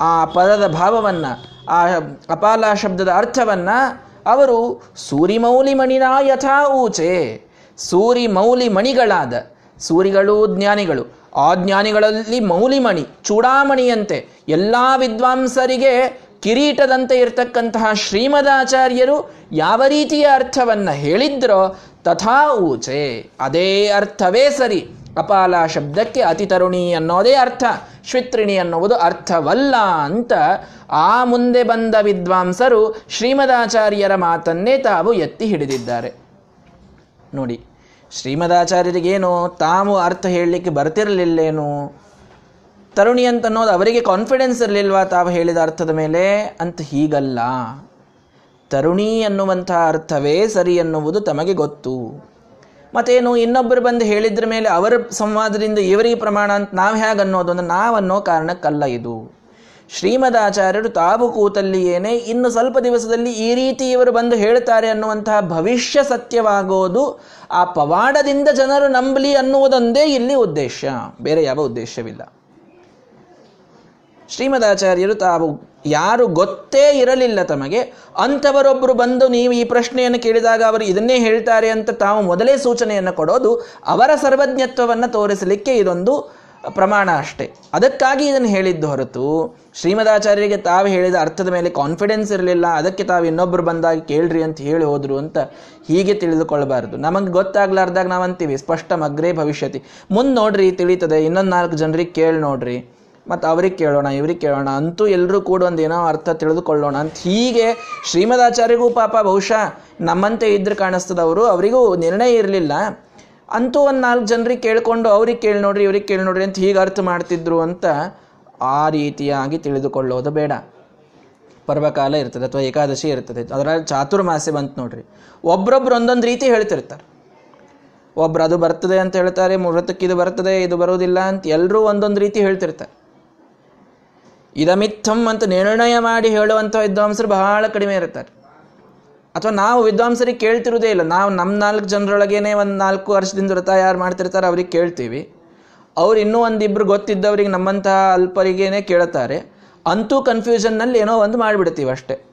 ಆ ಪದದ ಭಾವವನ್ನು ಆ ಅಪಾಲ ಶಬ್ದದ ಅರ್ಥವನ್ನು ಅವರು ಸೂರಿಮೌಲಿ ಮಣಿನ ಯಥಾ ಊಚೆ ಸೂರಿ ಮೌಲಿ ಮಣಿಗಳಾದ ಸೂರಿಗಳು ಜ್ಞಾನಿಗಳು ಆ ಜ್ಞಾನಿಗಳಲ್ಲಿ ಮೌಲಿಮಣಿ, ಚೂಡಾಮಣಿಯಂತೆ ಎಲ್ಲ ವಿದ್ವಾಂಸರಿಗೆ ಕಿರೀಟದಂತೆ ಇರತಕ್ಕಂತಹ ಶ್ರೀಮದಾಚಾರ್ಯರು ಯಾವ ರೀತಿಯ ಅರ್ಥವನ್ನು ಹೇಳಿದ್ರೋ ತಥಾ ಊಚೆ. ಅದೇ ಅರ್ಥವೇ ಸರಿ. ಅಪಾಲ ಶಬ್ದಕ್ಕೆ ಅತಿ ತರುಣಿ ಅನ್ನೋದೇ ಅರ್ಥ. ಶ್ವಿತ್ರಿಣಿ ಅನ್ನುವುದು ಅರ್ಥವಲ್ಲ ಅಂತ ಆ ಮುಂದೆ ಬಂದ ವಿದ್ವಾಂಸರು ಶ್ರೀಮದಾಚಾರ್ಯರ ಮಾತನ್ನೇ ತಾವು ಎತ್ತಿ ಹಿಡಿದಿದ್ದಾರೆ. ನೋಡಿ, ಶ್ರೀಮದಾಚಾರ್ಯರಿಗೇನು ತಾವು ಅರ್ಥ ಹೇಳಲಿಕ್ಕೆ ಬರ್ತಿರಲಿಲ್ಲೇನು? ತರುಣಿ ಅಂತ ಅನ್ನೋದು ಅವರಿಗೆ ಕಾನ್ಫಿಡೆನ್ಸ್ ಇರಲಿಲ್ವಾ ತಾವು ಹೇಳಿದ ಅರ್ಥದ ಮೇಲೆ? ಅಂತ ಹೀಗಲ್ಲ. ತರುಣಿ ಅನ್ನುವಂಥ ಅರ್ಥವೇ ಸರಿ ಅನ್ನುವುದು ತಮಗೆ ಗೊತ್ತು. ಮತ್ತೇನು ಇನ್ನೊಬ್ಬರು ಬಂದು ಹೇಳಿದ್ರ ಮೇಲೆ ಅವರ ಸಂವಾದದಿಂದ ಇವರಿಗೆ ಪ್ರಮಾಣ ಅಂತ ನಾವು ಹೇಗೆ ಅನ್ನೋದು ಅಂದ್ರೆ ನಾವನ್ನೋ ಕಾರಣಕ್ಕಲ್ಲ ಇದು. ಶ್ರೀಮದಾಚಾರ್ಯರು ತಾವು ಕೂತಲ್ಲಿಯೇನೆ ಇನ್ನು ಸ್ವಲ್ಪ ದಿವಸದಲ್ಲಿ ಈ ರೀತಿ ಇವರು ಬಂದು ಹೇಳ್ತಾರೆ ಅನ್ನುವಂತಹ ಭವಿಷ್ಯ ಸತ್ಯವಾಗೋದು ಆ ಪವಾಡದಿಂದ ಜನರು ನಂಬಲಿ ಅನ್ನುವುದೊಂದೇ ಇಲ್ಲಿ ಉದ್ದೇಶ. ಬೇರೆ ಯಾವ ಉದ್ದೇಶವಿಲ್ಲ. ಶ್ರೀಮದಾಚಾರ್ಯರು ತಾವು ಯಾರು ಗೊತ್ತೇ ಇರಲಿಲ್ಲ ತಮಗೆ ಅಂಥವರೊಬ್ಬರು ಬಂದು ನೀವು ಈ ಪ್ರಶ್ನೆಯನ್ನು ಕೇಳಿದಾಗ ಅವರು ಇದನ್ನೇ ಹೇಳ್ತಾರೆ ಅಂತ ತಾವು ಮೊದಲೇ ಸೂಚನೆಯನ್ನು ಕೊಡೋದು ಅವರ ಸರ್ವಜ್ಞತ್ವವನ್ನು ತೋರಿಸಲಿಕ್ಕೆ ಇದೊಂದು ಪ್ರಮಾಣ ಅಷ್ಟೇ. ಅದಕ್ಕಾಗಿ ಇದನ್ನು ಹೇಳಿದ್ದು ಹೊರತು, ಶ್ರೀಮದಾಚಾರ್ಯರಿಗೆ ತಾವು ಹೇಳಿದ ಅರ್ಥದ ಮೇಲೆ ಕಾನ್ಫಿಡೆನ್ಸ್ ಇರಲಿಲ್ಲ, ಅದಕ್ಕೆ ತಾವು ಇನ್ನೊಬ್ಬರು ಬಂದಾಗ ಕೇಳ್ರಿ ಅಂತ ಹೇಳಿ ಹೋದರು ಅಂತ ಹೀಗೆ ತಿಳಿದುಕೊಳ್ಳಬಾರದು. ನಮಗೆ ಗೊತ್ತಾಗ್ಲಾರ್ದಾಗ ನಾವು ಅಂತೀವಿ ಸ್ಪಷ್ಟ ಮಗ್ರೇ ಭವಿಷ್ಯತಿ. ಮುಂದೆ ನೋಡ್ರಿ, ತಿಳಿತದೆ, ಇನ್ನೊಂದು ನಾಲ್ಕು ಜನರಿಗೆ ಕೇಳಿ ನೋಡ್ರಿ. ಮತ್ತು ಅವ್ರಿಗೆ ಕೇಳೋಣ, ಇವ್ರಿಗೆ ಕೇಳೋಣ, ಅಂತೂ ಎಲ್ಲರೂ ಕೂಡ ಒಂದು ಏನೋ ಅರ್ಥ ತಿಳಿದುಕೊಳ್ಳೋಣ ಅಂತ ಹೀಗೆ ಶ್ರೀಮದಾಚಾರ್ಯಗೂ ಪಾಪ ಬಹುಶಃ ನಮ್ಮಂತೆ ಇದ್ರೆ ಕಾಣಿಸ್ತದವರು ಅವರಿಗೂ ನಿರ್ಣಯ ಇರಲಿಲ್ಲ. ಅಂತೂ ಒಂದು ನಾಲ್ಕು ಜನರಿಗೆ ಕೇಳಿಕೊಂಡು ಅವ್ರಿಗೆ ಕೇಳಿ ನೋಡ್ರಿ, ಇವ್ರಿಗೆ ಕೇಳಿ ನೋಡ್ರಿ ಅಂತ ಹೀಗೆ ಅರ್ಥ ಮಾಡ್ತಿದ್ರು ಅಂತ ಆ ರೀತಿಯಾಗಿ ತಿಳಿದುಕೊಳ್ಳೋದು ಬೇಡ. ಪರ್ವಕಾಲ ಇರ್ತದೆ ಅಥವಾ ಏಕಾದಶಿ ಇರ್ತದೆ, ಅದರಲ್ಲಿ ಚಾತುರ್ಮಾಸೆ ಬಂತು ನೋಡ್ರಿ. ಒಬ್ರೊಬ್ರು ಒಂದೊಂದು ರೀತಿ ಹೇಳ್ತಿರ್ತಾರೆ. ಒಬ್ರು ಅದು ಬರ್ತದೆ ಅಂತ ಹೇಳ್ತಾರೆ ಮುಹೂರ್ತಕ್ಕೆ ಇದು ಬರ್ತದೆ, ಇದು ಬರೋದಿಲ್ಲ ಅಂತ ಎಲ್ಲರೂ ಒಂದೊಂದು ರೀತಿ ಹೇಳ್ತಿರ್ತಾರೆ. ಇದಮಿತ್ತಂ ಅಂತ ನಿರ್ಣಯ ಮಾಡಿ ಹೇಳುವಂಥ ವಿದ್ವಾಂಸರು ಬಹಳ ಕಡಿಮೆ ಇರ್ತಾರೆ ಅಥವಾ ನಾವು ವಿದ್ವಾಂಸರಿಗೆ ಕೇಳ್ತಿರೋದೇ ಇಲ್ಲ. ನಾವು ನಮ್ಮ ನಾಲ್ಕು ಜನರೊಳಗೇನೆ ಒಂದು ನಾಲ್ಕು ವರ್ಷದಿಂದ ವ್ರತ ಯಾರು ಮಾಡ್ತಿರ್ತಾರೆ ಅವ್ರಿಗೆ ಕೇಳ್ತೀವಿ. ಅವ್ರು ಇನ್ನೂ ಒಂದಿಬ್ರು ಗೊತ್ತಿದ್ದವ್ರಿಗೆ ನಮ್ಮಂತಹ ಅಲ್ಪರಿಗೇನೆ ಕೇಳ್ತಾರೆ ಅಂತೂ ಕನ್ಫ್ಯೂಷನ್ನಲ್ಲಿ ಏನೋ ಒಂದು ಮಾಡಿಬಿಡ್ತೀವಿ ಅಷ್ಟೇ.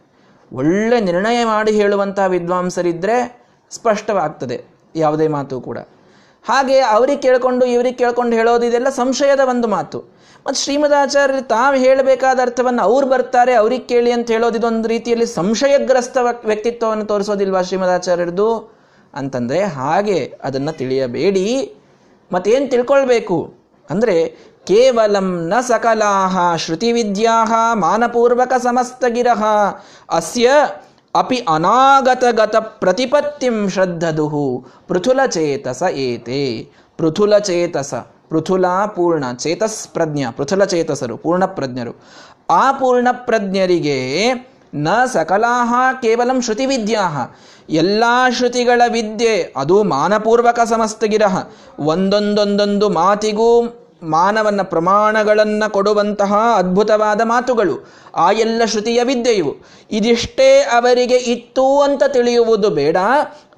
ಒಳ್ಳೆ ನಿರ್ಣಯ ಮಾಡಿ ಹೇಳುವಂತಹ ವಿದ್ವಾಂಸರಿದ್ದರೆ ಸ್ಪಷ್ಟವಾಗ್ತದೆ. ಯಾವುದೇ ಮಾತು ಕೂಡ. ಹಾಗೆ ಅವ್ರಿಗೆ ಕೇಳಿಕೊಂಡು ಇವ್ರಿಗೆ ಕೇಳ್ಕೊಂಡು ಹೇಳೋದು ಇದೆಲ್ಲ ಸಂಶಯದ ಒಂದು ಮಾತು. ಮತ್ತು ಶ್ರೀಮದಾಚಾರ್ಯರು ತಾವು ಹೇಳಬೇಕಾದ ಅರ್ಥವನ್ನು ಅವ್ರು ಬರ್ತಾರೆ, ಅವ್ರಿಗೆ ಕೇಳಿ ಅಂತ ಹೇಳೋದು ಇದೊಂದು ರೀತಿಯಲ್ಲಿ ಸಂಶಯಗ್ರಸ್ತ ವ್ಯಕ್ತಿತ್ವವನ್ನು ತೋರಿಸೋದಿಲ್ವಾ ಶ್ರೀಮದಾಚಾರ್ಯರದು? ಅಂತಂದರೆ ಹಾಗೆ ಅದನ್ನು ತಿಳಿಯಬೇಡಿ. ಮತ್ತೇನು ತಿಳ್ಕೊಳ್ಬೇಕು? ಅಂದರೆ ಕೇವಲಂ ನ ಸಕಲಾಹ ಶ್ರುತಿವಿದ್ಯಾ ಮಾನಪೂರ್ವಕ ಸಮಸ್ತಗಿರಹ ಅಸ್ಯ ಅಪಿ ಅನಾಗತಗತ ಪ್ರತಿಪತ್ತಿಂ ಶ್ರದ್ಧದುಹು ಪೃಥುಲಚೇತಸ ಏತೆ ಪೃಥುಲಚೇತಸ ಪೃಥುಲ ಪೂರ್ಣ ಚೇತಸ್ ಪ್ರಜ್ಞ ಪೃಥುಲ ಚೇತಸರು ಪೂರ್ಣ ಪ್ರಜ್ಞರು ಆ ಪೂರ್ಣ ಪ್ರಜ್ಞರಿಗೆ ನ ಸಕಲಾಹ ಕೇವಲಂ ಶ್ರುತಿವಿದ್ಯಾ ಎಲ್ಲ ಶ್ರುತಿಗಳ ವಿದ್ಯೆ ಅದು ಮಾನಪೂರ್ವಕ ಸಮಸ್ತಗಿರಹ. ಒಂದೊಂದೊಂದೊಂದು ಮಾತಿಗೂ ಮಾನವನ ಪ್ರಮಾಣಗಳನ್ನು ಕೊಡುವಂತಹ ಅದ್ಭುತವಾದ ಮಾತುಗಳು. ಆ ಎಲ್ಲ ಶ್ರುತಿಯ ವಿದ್ಯೆಯು ಇದಿಷ್ಟೇ ಅವರಿಗೆ ಇತ್ತು ಅಂತ ತಿಳಿಯುವುದು ಬೇಡ.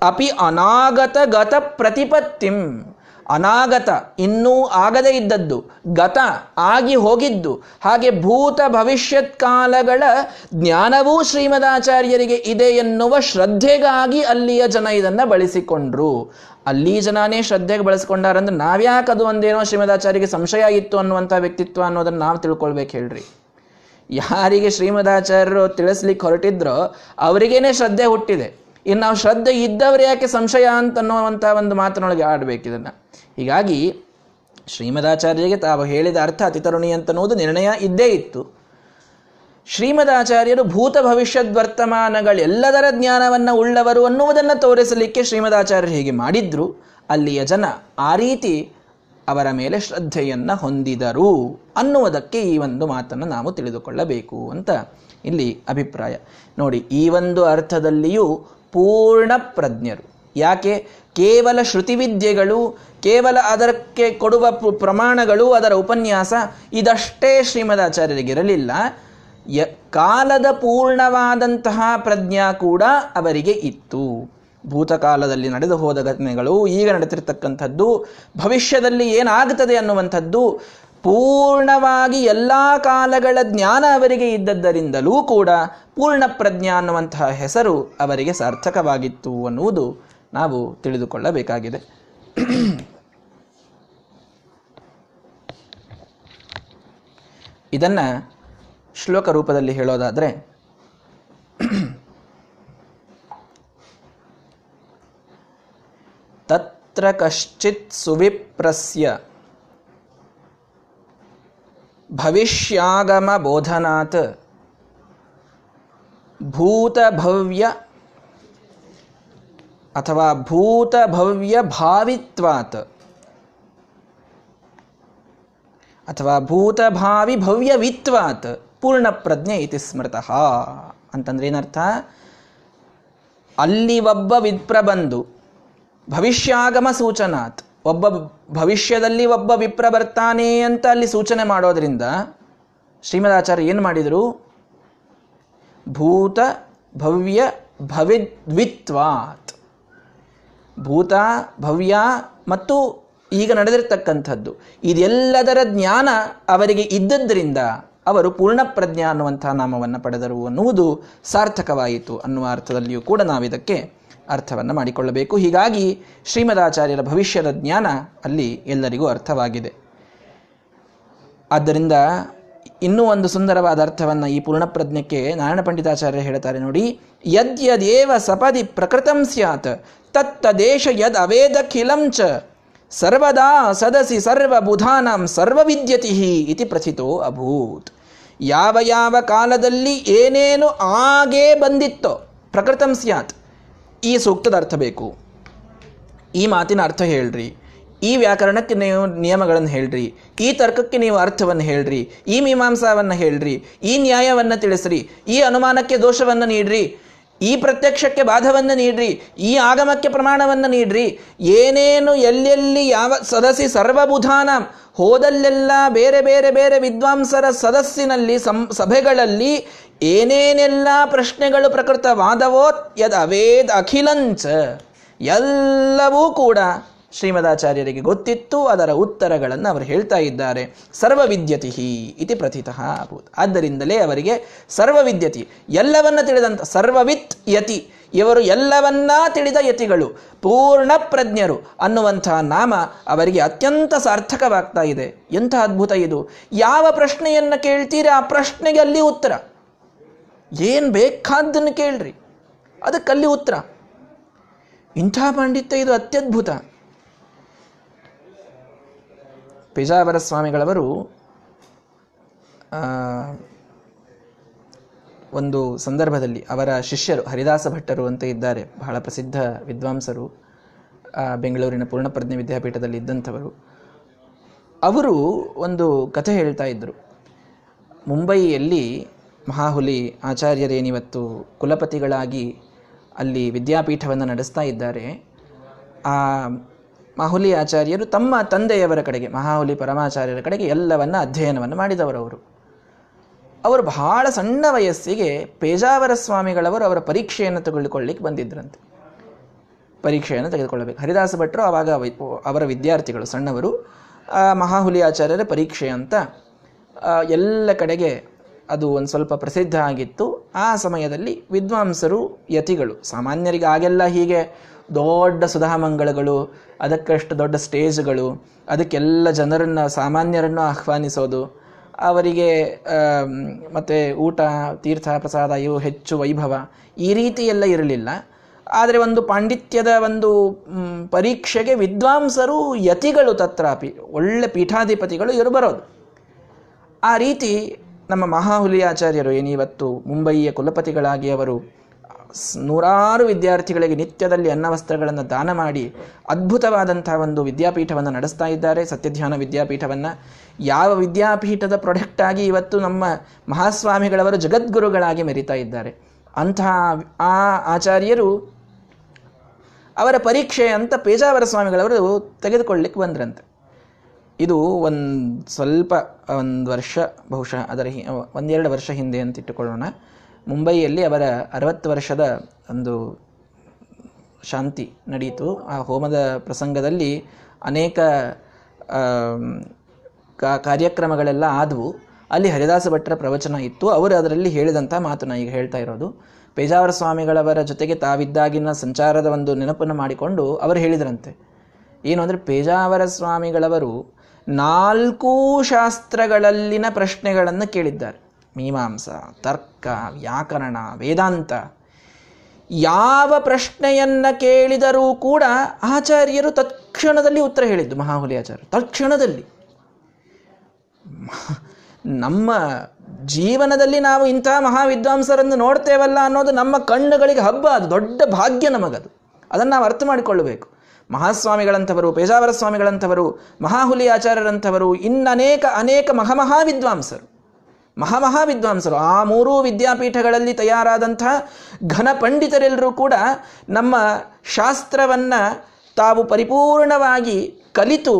ಅಪಿ ಅನಾಗತ ಗತ ಪ್ರತಿಪತ್ತಿಂ. ಅನಾಗತ ಇನ್ನೂ ಆಗದೇ ಇದ್ದದ್ದು. ಗತ ಆಗಿ ಹೋಗಿದ್ದು. ಹಾಗೆ ಭೂತ ಭವಿಷ್ಯತ್ ಕಾಲಗಳ ಜ್ಞಾನವೂ ಶ್ರೀಮದಾಚಾರ್ಯರಿಗೆ ಇದೆ ಎನ್ನುವ ಶ್ರದ್ಧೆಗಾಗಿ ಅಲ್ಲಿಯ ಜನ ಇದನ್ನು ಬಳಸಿಕೊಂಡ್ರು. ಅಲ್ಲಿ ಜನನೇ ಶ್ರದ್ಧೆಗೆ ಬಳಸ್ಕೊಂಡಾರಂದ್ರೆ ನಾವ್ಯಾಕೆ ಅದು ಒಂದೇನೋ ಶ್ರೀಮದಾಚಾರ್ಯಿಗೆ ಸಂಶಯ ಇತ್ತು ಅನ್ನುವಂಥ ವ್ಯಕ್ತಿತ್ವ ಅನ್ನೋದನ್ನು ನಾವು ತಿಳ್ಕೊಳ್ಬೇಕು ಹೇಳ್ರಿ. ಯಾರಿಗೆ ಶ್ರೀಮದಾಚಾರ್ಯರು ತಿಳಿಸ್ಲಿಕ್ಕೆ ಹೊರಟಿದ್ರೋ ಅವರಿಗೇನೆ ಶ್ರದ್ಧೆ ಹುಟ್ಟಿದೆ. ಇನ್ನು ನಾವು ಶ್ರದ್ಧೆ ಇದ್ದವ್ರು ಯಾಕೆ ಸಂಶಯ ಅಂತ ಅನ್ನುವಂಥ ಒಂದು ಮಾತಿನೊಳಗೆ ಆಡಬೇಕು ಇದನ್ನು. ಹೀಗಾಗಿ ಶ್ರೀಮದಾಚಾರ್ಯರಿಗೆ ತಾವು ಹೇಳಿದ ಅರ್ಥ ಅತಿತರುಣಿ ಅಂತನ್ನುವುದು ನಿರ್ಣಯ ಇದ್ದೇ ಇತ್ತು. ಶ್ರೀಮದಾಚಾರ್ಯರು ಭೂತ ಭವಿಷ್ಯದ್ ವರ್ತಮಾನಗಳೆಲ್ಲದರ ಜ್ಞಾನವನ್ನು ಉಳ್ಳವರು ಅನ್ನುವುದನ್ನು ತೋರಿಸಲಿಕ್ಕೆ ಶ್ರೀಮದಾಚಾರ್ಯರು ಹೀಗೆ ಮಾಡಿದ್ರು. ಅಲ್ಲಿಯ ಜನ ಆ ರೀತಿ ಅವರ ಮೇಲೆ ಶ್ರದ್ಧೆಯನ್ನು ಹೊಂದಿದರು ಅನ್ನುವುದಕ್ಕೆ ಈ ಒಂದು ಮಾತನ್ನು ನಾವು ತಿಳಿದುಕೊಳ್ಳಬೇಕು ಅಂತ ಇಲ್ಲಿ ಅಭಿಪ್ರಾಯ. ನೋಡಿ, ಈ ಒಂದು ಅರ್ಥದಲ್ಲಿಯೂ ಪೂರ್ಣ ಪ್ರಜ್ಞರು. ಯಾಕೆ? ಕೇವಲ ಶ್ರುತಿವಿದ್ಯೆಗಳು, ಕೇವಲ ಅದಕ್ಕೆ ಕೊಡುವ ಪ್ರಮಾಣಗಳು, ಅದರ ಉಪನ್ಯಾಸ ಇದಷ್ಟೇ ಶ್ರೀಮದಾಚಾರ್ಯರಿಗಿರಲಿಲ್ಲ ಯ ಕಾಲದ ಪೂರ್ಣವಾದಂತಹ ಪ್ರಜ್ಞಾ ಕೂಡ ಅವರಿಗೆ ಇತ್ತು. ಭೂತಕಾಲದಲ್ಲಿ ನಡೆದು ಹೋದ ಘಟನೆಗಳು ಈಗ ನಡೆತಿರ್ತಕ್ಕಂಥದ್ದು ಭವಿಷ್ಯದಲ್ಲಿ ಏನಾಗುತ್ತದೆ ಅನ್ನುವಂಥದ್ದು ಪೂರ್ಣವಾಗಿ ಎಲ್ಲ ಕಾಲಗಳ ಜ್ಞಾನ ಅವರಿಗೆ ಇದ್ದದ್ದರಿಂದಲೂ ಕೂಡ ಪೂರ್ಣ ಪ್ರಜ್ಞಾ ಅನ್ನುವಂತಹ ಹೆಸರು ಅವರಿಗೆ ಸಾರ್ಥಕವಾಗಿತ್ತು ಅನ್ನುವುದು ನಾವು ತಿಳಿದುಕೊಳ್ಳಬೇಕಾಗಿದೆ. ಇದನ್ನ ಶ್ಲೋಕ ರೂಪದಲ್ಲಿ ಹೇಳೋದಾದರೆ, ತತ್ರ ಕಶ್ಚಿತ್ ಸುವಿಪ್ರಸ್ಯ ಭವಿಷ್ಯಾಗಮ ಬೋಧನಾತ್ ಭೂತಭವ್ಯ ಅಥವಾ ಭೂತಭವ್ಯ ಭಾವಿತ್ವಾತ್ ಅಥವಾ ಭೂತಭಾವಿ ಭವ್ಯವಿತ್ವಾತ್. ಪೂರ್ಣ ಪ್ರಜ್ಞೆ ಇತಿ ಸ್ಮೃತಃ ಅಂತಂದ್ರೆ ಏನರ್ಥ? ಅಲ್ಲಿ ಒಬ್ಬ ವಿಪ್ರ ಬಂದು ಭವಿಷ್ಯಾಗಮ ಸೂಚನಾತ್, ಒಬ್ಬ ಭವಿಷ್ಯದಲ್ಲಿ ಒಬ್ಬ ವಿಪ್ರ ಬರ್ತಾನೆ ಅಂತ ಅಲ್ಲಿ ಸೂಚನೆ ಮಾಡೋದ್ರಿಂದ ಶ್ರೀಮದಾಚಾರ್ಯ ಏನು ಮಾಡಿದರು? ಭೂತ ಭವ್ಯ ಭವಿದ್ವಿತ್ವಾತ್. ಭೂತ, ಭವ್ಯ ಮತ್ತು ಈಗ ನಡೆದಿರ್ತಕ್ಕಂಥದ್ದು. ಇದೆಲ್ಲದರ ಜ್ಞಾನ ಅವರಿಗೆ ಇದ್ದದ್ದರಿಂದ ಅವರು ಪೂರ್ಣಪ್ರಜ್ಞ ಅನ್ನುವಂಥ ನಾಮವನ್ನು ಪಡೆದರು ಅನ್ನುವುದು ಸಾರ್ಥಕವಾಯಿತು ಅನ್ನುವ ಅರ್ಥದಲ್ಲಿಯೂ ಕೂಡ ನಾವಿದಕ್ಕೆ ಅರ್ಥವನ್ನು ಮಾಡಿಕೊಳ್ಳಬೇಕು. ಹೀಗಾಗಿ ಶ್ರೀಮದಾಚಾರ್ಯರ ಭವಿಷ್ಯದ ಜ್ಞಾನ ಅಲ್ಲಿ ಎಲ್ಲರಿಗೂ ಅರ್ಥವಾಗಿದೆ. ಆದ್ದರಿಂದ ಇನ್ನೂ ಒಂದು ಸುಂದರವಾದ ಅರ್ಥವನ್ನು ಈ ಪೂರ್ಣಪ್ರಜ್ಞಕ್ಕೆ ನಾರಾಯಣ ಪಂಡಿತಾಚಾರ್ಯ ಹೇಳ್ತಾರೆ ನೋಡಿ, ಯದ್ಯದೇವ ಸಪದಿ ಪ್ರಕೃತಂ ಸ್ಯಾತ್, ತತ್ತದೇಶ ಯದ್ ಅವೇದಖಿಲಂ ಚ ಸರ್ವದಾ ಸದಸಿ ಸರ್ವಬುಧಾನಾಂ ಸರ್ವವಿದ್ಯತಿ ಇತಿ ಪ್ರಥಿತೋ ಅಭೂತ್. ಯಾವ ಯಾವ ಕಾಲದಲ್ಲಿ ಏನೇನು ಆಗೇ ಬಂದಿತ್ತೋ, ಪ್ರಕೃತಂ ಸ್ಯಾತ್, ಈ ಸೂಕ್ತದ ಅರ್ಥ ಬೇಕು. ಈ ಮಾತಿನ ಅರ್ಥ ಹೇಳ್ರಿ. ಈ ವ್ಯಾಕರಣಕ್ಕೆ ನೀವು ನಿಯಮಗಳನ್ನು ಹೇಳ್ರಿ. ಈ ತರ್ಕಕ್ಕೆ ನೀವು ಅರ್ಥವನ್ನು ಹೇಳ್ರಿ. ಈ ಮೀಮಾಂಸಾವನ್ನು ಹೇಳ್ರಿ. ಈ ನ್ಯಾಯವನ್ನು ತಿಳಿಸ್ರಿ. ಈ ಅನುಮಾನಕ್ಕೆ ದೋಷವನ್ನು ನೀಡ್ರಿ. ಈ ಪ್ರತ್ಯಕ್ಷಕ್ಕೆ ಬಾಧವನ್ನು ನೀಡ್ರಿ, ಈ ಆಗಮಕ್ಕೆ ಪ್ರಮಾಣವನ್ನು ನೀಡ್ರಿ. ಏನೇನು ಎಲ್ಲೆಲ್ಲಿ ಯಾವ ಸದಸ್ಸಿ ಸರ್ವಬುಧಾನ, ಹೋದಲ್ಲೆಲ್ಲ ಬೇರೆ ಬೇರೆ ಬೇರೆ ವಿದ್ವಾಂಸರ ಸದಸ್ಸಿನಲ್ಲಿ ಸಂ ಸಭೆಗಳಲ್ಲಿ ಏನೇನೆಲ್ಲ ಪ್ರಶ್ನೆಗಳು ಪ್ರಕೃತವಾದವೋ ಯದ್ ಅವೇದ್ ಅಖಿಲಂಚ, ಎಲ್ಲವೂ ಕೂಡ ಶ್ರೀಮದಾಚಾರ್ಯರಿಗೆ ಗೊತ್ತಿತ್ತು, ಅದರ ಉತ್ತರಗಳನ್ನು ಅವರು ಹೇಳ್ತಾ ಇದ್ದಾರೆ. ಸರ್ವವಿದ್ಯತಿ ಇತಿ ಪ್ರಥಿತಃ ಅಭೂತ್ ಆದ್ದರಿಂದಲೇ ಅವರಿಗೆ ಸರ್ವವಿದ್ಯತಿ, ಎಲ್ಲವನ್ನ ತಿಳಿದಂಥ ಸರ್ವವಿತ್ ಯತಿ ಇವರು ಎಲ್ಲವನ್ನ ತಿಳಿದ ಯತಿಗಳು, ಪೂರ್ಣ ಪ್ರಜ್ಞರು ಅನ್ನುವಂತಹ ನಾಮ ಅವರಿಗೆ ಅತ್ಯಂತ ಸಾರ್ಥಕವಾಗ್ತಾ ಇದೆ. ಎಂಥ ಅದ್ಭುತ ಇದು. ಯಾವ ಪ್ರಶ್ನೆಯನ್ನು ಕೇಳ್ತೀರಿ, ಆ ಪ್ರಶ್ನೆಗೆ ಅಲ್ಲಿ ಉತ್ತರ. ಏನು ಬೇಕಾದ್ದನ್ನು ಕೇಳ್ರಿ. ಅದಕ್ಕಲ್ಲಿ ಉತ್ತರ. ಇಂಥ ಪಾಂಡಿತ್ಯ ಇದು ಅತ್ಯದ್ಭುತ. ಪೇಜಾವರ ಸ್ವಾಮಿಗಳವರು ಒಂದು ಸಂದರ್ಭದಲ್ಲಿ ಅವರ ಶಿಷ್ಯರು ಹರಿದಾಸ ಭಟ್ಟರು ಅಂತ ಇದ್ದಾರೆ, ಬಹಳ ಪ್ರಸಿದ್ಧ ವಿದ್ವಾಂಸರು ಬೆಂಗಳೂರಿನ ಪೂರ್ಣಪ್ರಜ್ಞೆ ವಿದ್ಯಾಪೀಠದಲ್ಲಿ ಇದ್ದಂಥವರು. ಅವರು ಒಂದು ಕಥೆ ಹೇಳ್ತಾ ಇದ್ದರು. ಮುಂಬಯಿಯಲ್ಲಿ ಮಹಾಹುಲಿ ಆಚಾರ್ಯರೇನಿವತ್ತು ಕುಲಪತಿಗಳಾಗಿ ಅಲ್ಲಿ ವಿದ್ಯಾಪೀಠವನ್ನು ನಡೆಸ್ತಾ ಇದ್ದಾರೆ, ಆ ಮಾಹುಲಿ ಆಚಾರ್ಯರು ತಮ್ಮ ತಂದೆಯವರ ಕಡೆಗೆ, ಮಹಾಹುಲಿ ಪರಮಾಚಾರ್ಯರ ಕಡೆಗೆ ಎಲ್ಲವನ್ನ ಅಧ್ಯಯನವನ್ನು ಮಾಡಿದವರವರು ಅವರು. ಬಹಳ ಸಣ್ಣ ವಯಸ್ಸಿಗೆ ಪೇಜಾವರ ಸ್ವಾಮಿಗಳವರು ಅವರ ಪರೀಕ್ಷೆಯನ್ನು ತೆಗೆದುಕೊಳ್ಳಿಕ್ಕೆ ಬಂದಿದ್ರಂತೆ. ಪರೀಕ್ಷೆಯನ್ನು ತೆಗೆದುಕೊಳ್ಳಬೇಕು. ಹರಿದಾಸ ಭಟ್ರು ಆವಾಗ ಅವರ ವಿದ್ಯಾರ್ಥಿಗಳು ಸಣ್ಣವರು. ಮಹಾಹುಲಿ ಆಚಾರ್ಯರ ಪರೀಕ್ಷೆ ಅಂತ ಎಲ್ಲ ಕಡೆಗೆ ಅದು ಒಂದು ಸ್ವಲ್ಪ ಪ್ರಸಿದ್ಧ ಆಗಿತ್ತು. ಆ ಸಮಯದಲ್ಲಿ ವಿದ್ವಾಂಸರು, ಯತಿಗಳು ಸಾಮಾನ್ಯರಿಗೆ ಆಗೆಲ್ಲ ಹೀಗೆ ದೊಡ್ಡ ಸುಧಾಮಂಗಳಗಳು ಅದಕ್ಕಷ್ಟು ದೊಡ್ಡ ಸ್ಟೇಜ್ಗಳು, ಅದಕ್ಕೆಲ್ಲ ಜನರನ್ನು, ಸಾಮಾನ್ಯರನ್ನು ಆಹ್ವಾನಿಸೋದು. ಅವರಿಗೆ ಮತ್ತು ಊಟ, ತೀರ್ಥ, ಪ್ರಸಾದ, ಇವು ಹೆಚ್ಚು ವೈಭವ. ಈ ರೀತಿ ಎಲ್ಲ ಇರಲಿಲ್ಲ. ಆದರೆ ಒಂದು ಪಾಂಡಿತ್ಯದ ಒಂದು ಪರೀಕ್ಷೆಗೆ ವಿದ್ವಾಂಸರು ಯತಿಗಳು ತತ್ರಾಪಿ, ಒಳ್ಳೆ ಪೀಠಾಧಿಪತಿಗಳು ಇವರು ಬರೋದು. ಆ ರೀತಿ ನಮ್ಮ ಮಹಾಹುಲಿ ಆಚಾರ್ಯರು ಏನಿವತ್ತು, ಮುಂಬಯಿಯ ಕುಲಪತಿಗಳಾಗಿ ಅವರು ನೂರಾರು ವಿದ್ಯಾರ್ಥಿಗಳಿಗೆ ನಿತ್ಯದಲ್ಲಿ ಅನ್ನವಸ್ತ್ರಗಳನ್ನು ದಾನ ಮಾಡಿ ಅದ್ಭುತವಾದಂಥ ಒಂದು ವಿದ್ಯಾಪೀಠವನ್ನು ನಡೆಸ್ತಾ ಇದ್ದಾರೆ. ಸತ್ಯಧ್ಯಾನ ವಿದ್ಯಾಪೀಠವನ್ನು. ಯಾವ ವಿದ್ಯಾಪೀಠದ ಪ್ರೊಡಕ್ಟ್ ಆಗಿ ಇವತ್ತು ನಮ್ಮ ಮಹಾಸ್ವಾಮಿಗಳವರು ಜಗದ್ಗುರುಗಳಾಗಿ ಮೆರಿತಾ ಇದ್ದಾರೆ. ಅಂತಹ ಆ ಆಚಾರ್ಯರು ಅವರ ಪರೀಕ್ಷೆ ಅಂತ ಪೇಜಾವರ ಸ್ವಾಮಿಗಳವರು ತೆಗೆದುಕೊಳ್ಳಿಕ್ಕೆ ಬಂದ್ರಂತೆ. ಇದು ಒಂದು ಸ್ವಲ್ಪ ಒಂದು ವರ್ಷ ಬಹುಶಃ ಅದರ ಒಂದೆರಡು ವರ್ಷ ಹಿಂದೆ ಅಂತ ಇಟ್ಟುಕೊಳ್ಳೋಣ. ಮುಂಬೈಯಲ್ಲಿ ಅವರ ಅರವತ್ತು ವರ್ಷದ ಒಂದು ಶಾಂತಿ ನಡೆಯಿತು ಆ ಹೋಮದ ಪ್ರಸಂಗದಲ್ಲಿ ಅನೇಕ ಕಾರ್ಯಕ್ರಮಗಳೆಲ್ಲ ಆದವು. ಅಲ್ಲಿ ಹರಿದಾಸ ಭಟ್ಟರ ಪ್ರವಚನ ಇತ್ತು. ಅವರು ಅದರಲ್ಲಿ ಹೇಳಿದಂಥ ಮಾತು ನಾನು ಈಗ ಹೇಳ್ತಾ ಇರೋದು. ಪೇಜಾವರ ಸ್ವಾಮಿಗಳವರ ಜೊತೆಗೆ ತಾವಿದ್ದಾಗಿನ ಸಂಚಾರದ ಒಂದು ನೆನಪನ್ನು ಮಾಡಿಕೊಂಡು ಅವರು ಹೇಳಿದ್ರಂತೆ. ಏನು ಅಂದರೆ ಪೇಜಾವರ ಸ್ವಾಮಿಗಳವರು ನಾಲ್ಕೂ ಶಾಸ್ತ್ರಗಳಲ್ಲಿನ ಪ್ರಶ್ನೆಗಳನ್ನು ಕೇಳಿದ್ದಾರೆ. ಮೀಮಾಂಸ, ತರ್ಕ, ವ್ಯಾಕರಣ, ವೇದಾಂತ. ಯಾವ ಪ್ರಶ್ನೆಯನ್ನು ಕೇಳಿದರೂ ಕೂಡ ಆಚಾರ್ಯರು ತತ್ಕ್ಷಣದಲ್ಲಿ ಉತ್ತರ ಹೇಳಿದ್ದು, ಮಹಾಹುಲಿ ಆಚಾರ್ಯರು. ತಕ್ಷಣದಲ್ಲಿ ನಮ್ಮ ಜೀವನದಲ್ಲಿ ನಾವು ಇಂಥ ಮಹಾವಿದ್ವಾಂಸರನ್ನು ನೋಡ್ತೇವಲ್ಲ ಅನ್ನೋದು ನಮ್ಮ ಕಣ್ಣುಗಳಿಗೆ ಹಬ್ಬ, ಅದು ದೊಡ್ಡ ಭಾಗ್ಯ ನಮಗದು. ಅದನ್ನು ನಾವು ಅರ್ಥ ಮಾಡಿಕೊಳ್ಳಬೇಕು. ಮಹಾಸ್ವಾಮಿಗಳಂಥವರು, ಪೇಜಾವರ ಸ್ವಾಮಿಗಳಂಥವರು, ಮಹಾಹುಲಿ ಆಚಾರ್ಯರಂಥವರು, ಇನ್ನನೇಕ, ಅನೇಕ ಮಹಾಮಹಾ ವಿದ್ವಾಂಸರು ಮಹಾಮಹಾ ವಿದ್ವಾಂಸರು ಆ ಮೂರೂ ವಿದ್ಯಾಪೀಠಗಳಲ್ಲಿ ತಯಾರಾದಂಥ ಘನ ಪಂಡಿತರೆಲ್ಲರೂ ಕೂಡ ನಮ್ಮ ಶಾಸ್ತ್ರವನ್ನು ತಾವು ಪರಿಪೂರ್ಣವಾಗಿ ಕಲಿತು,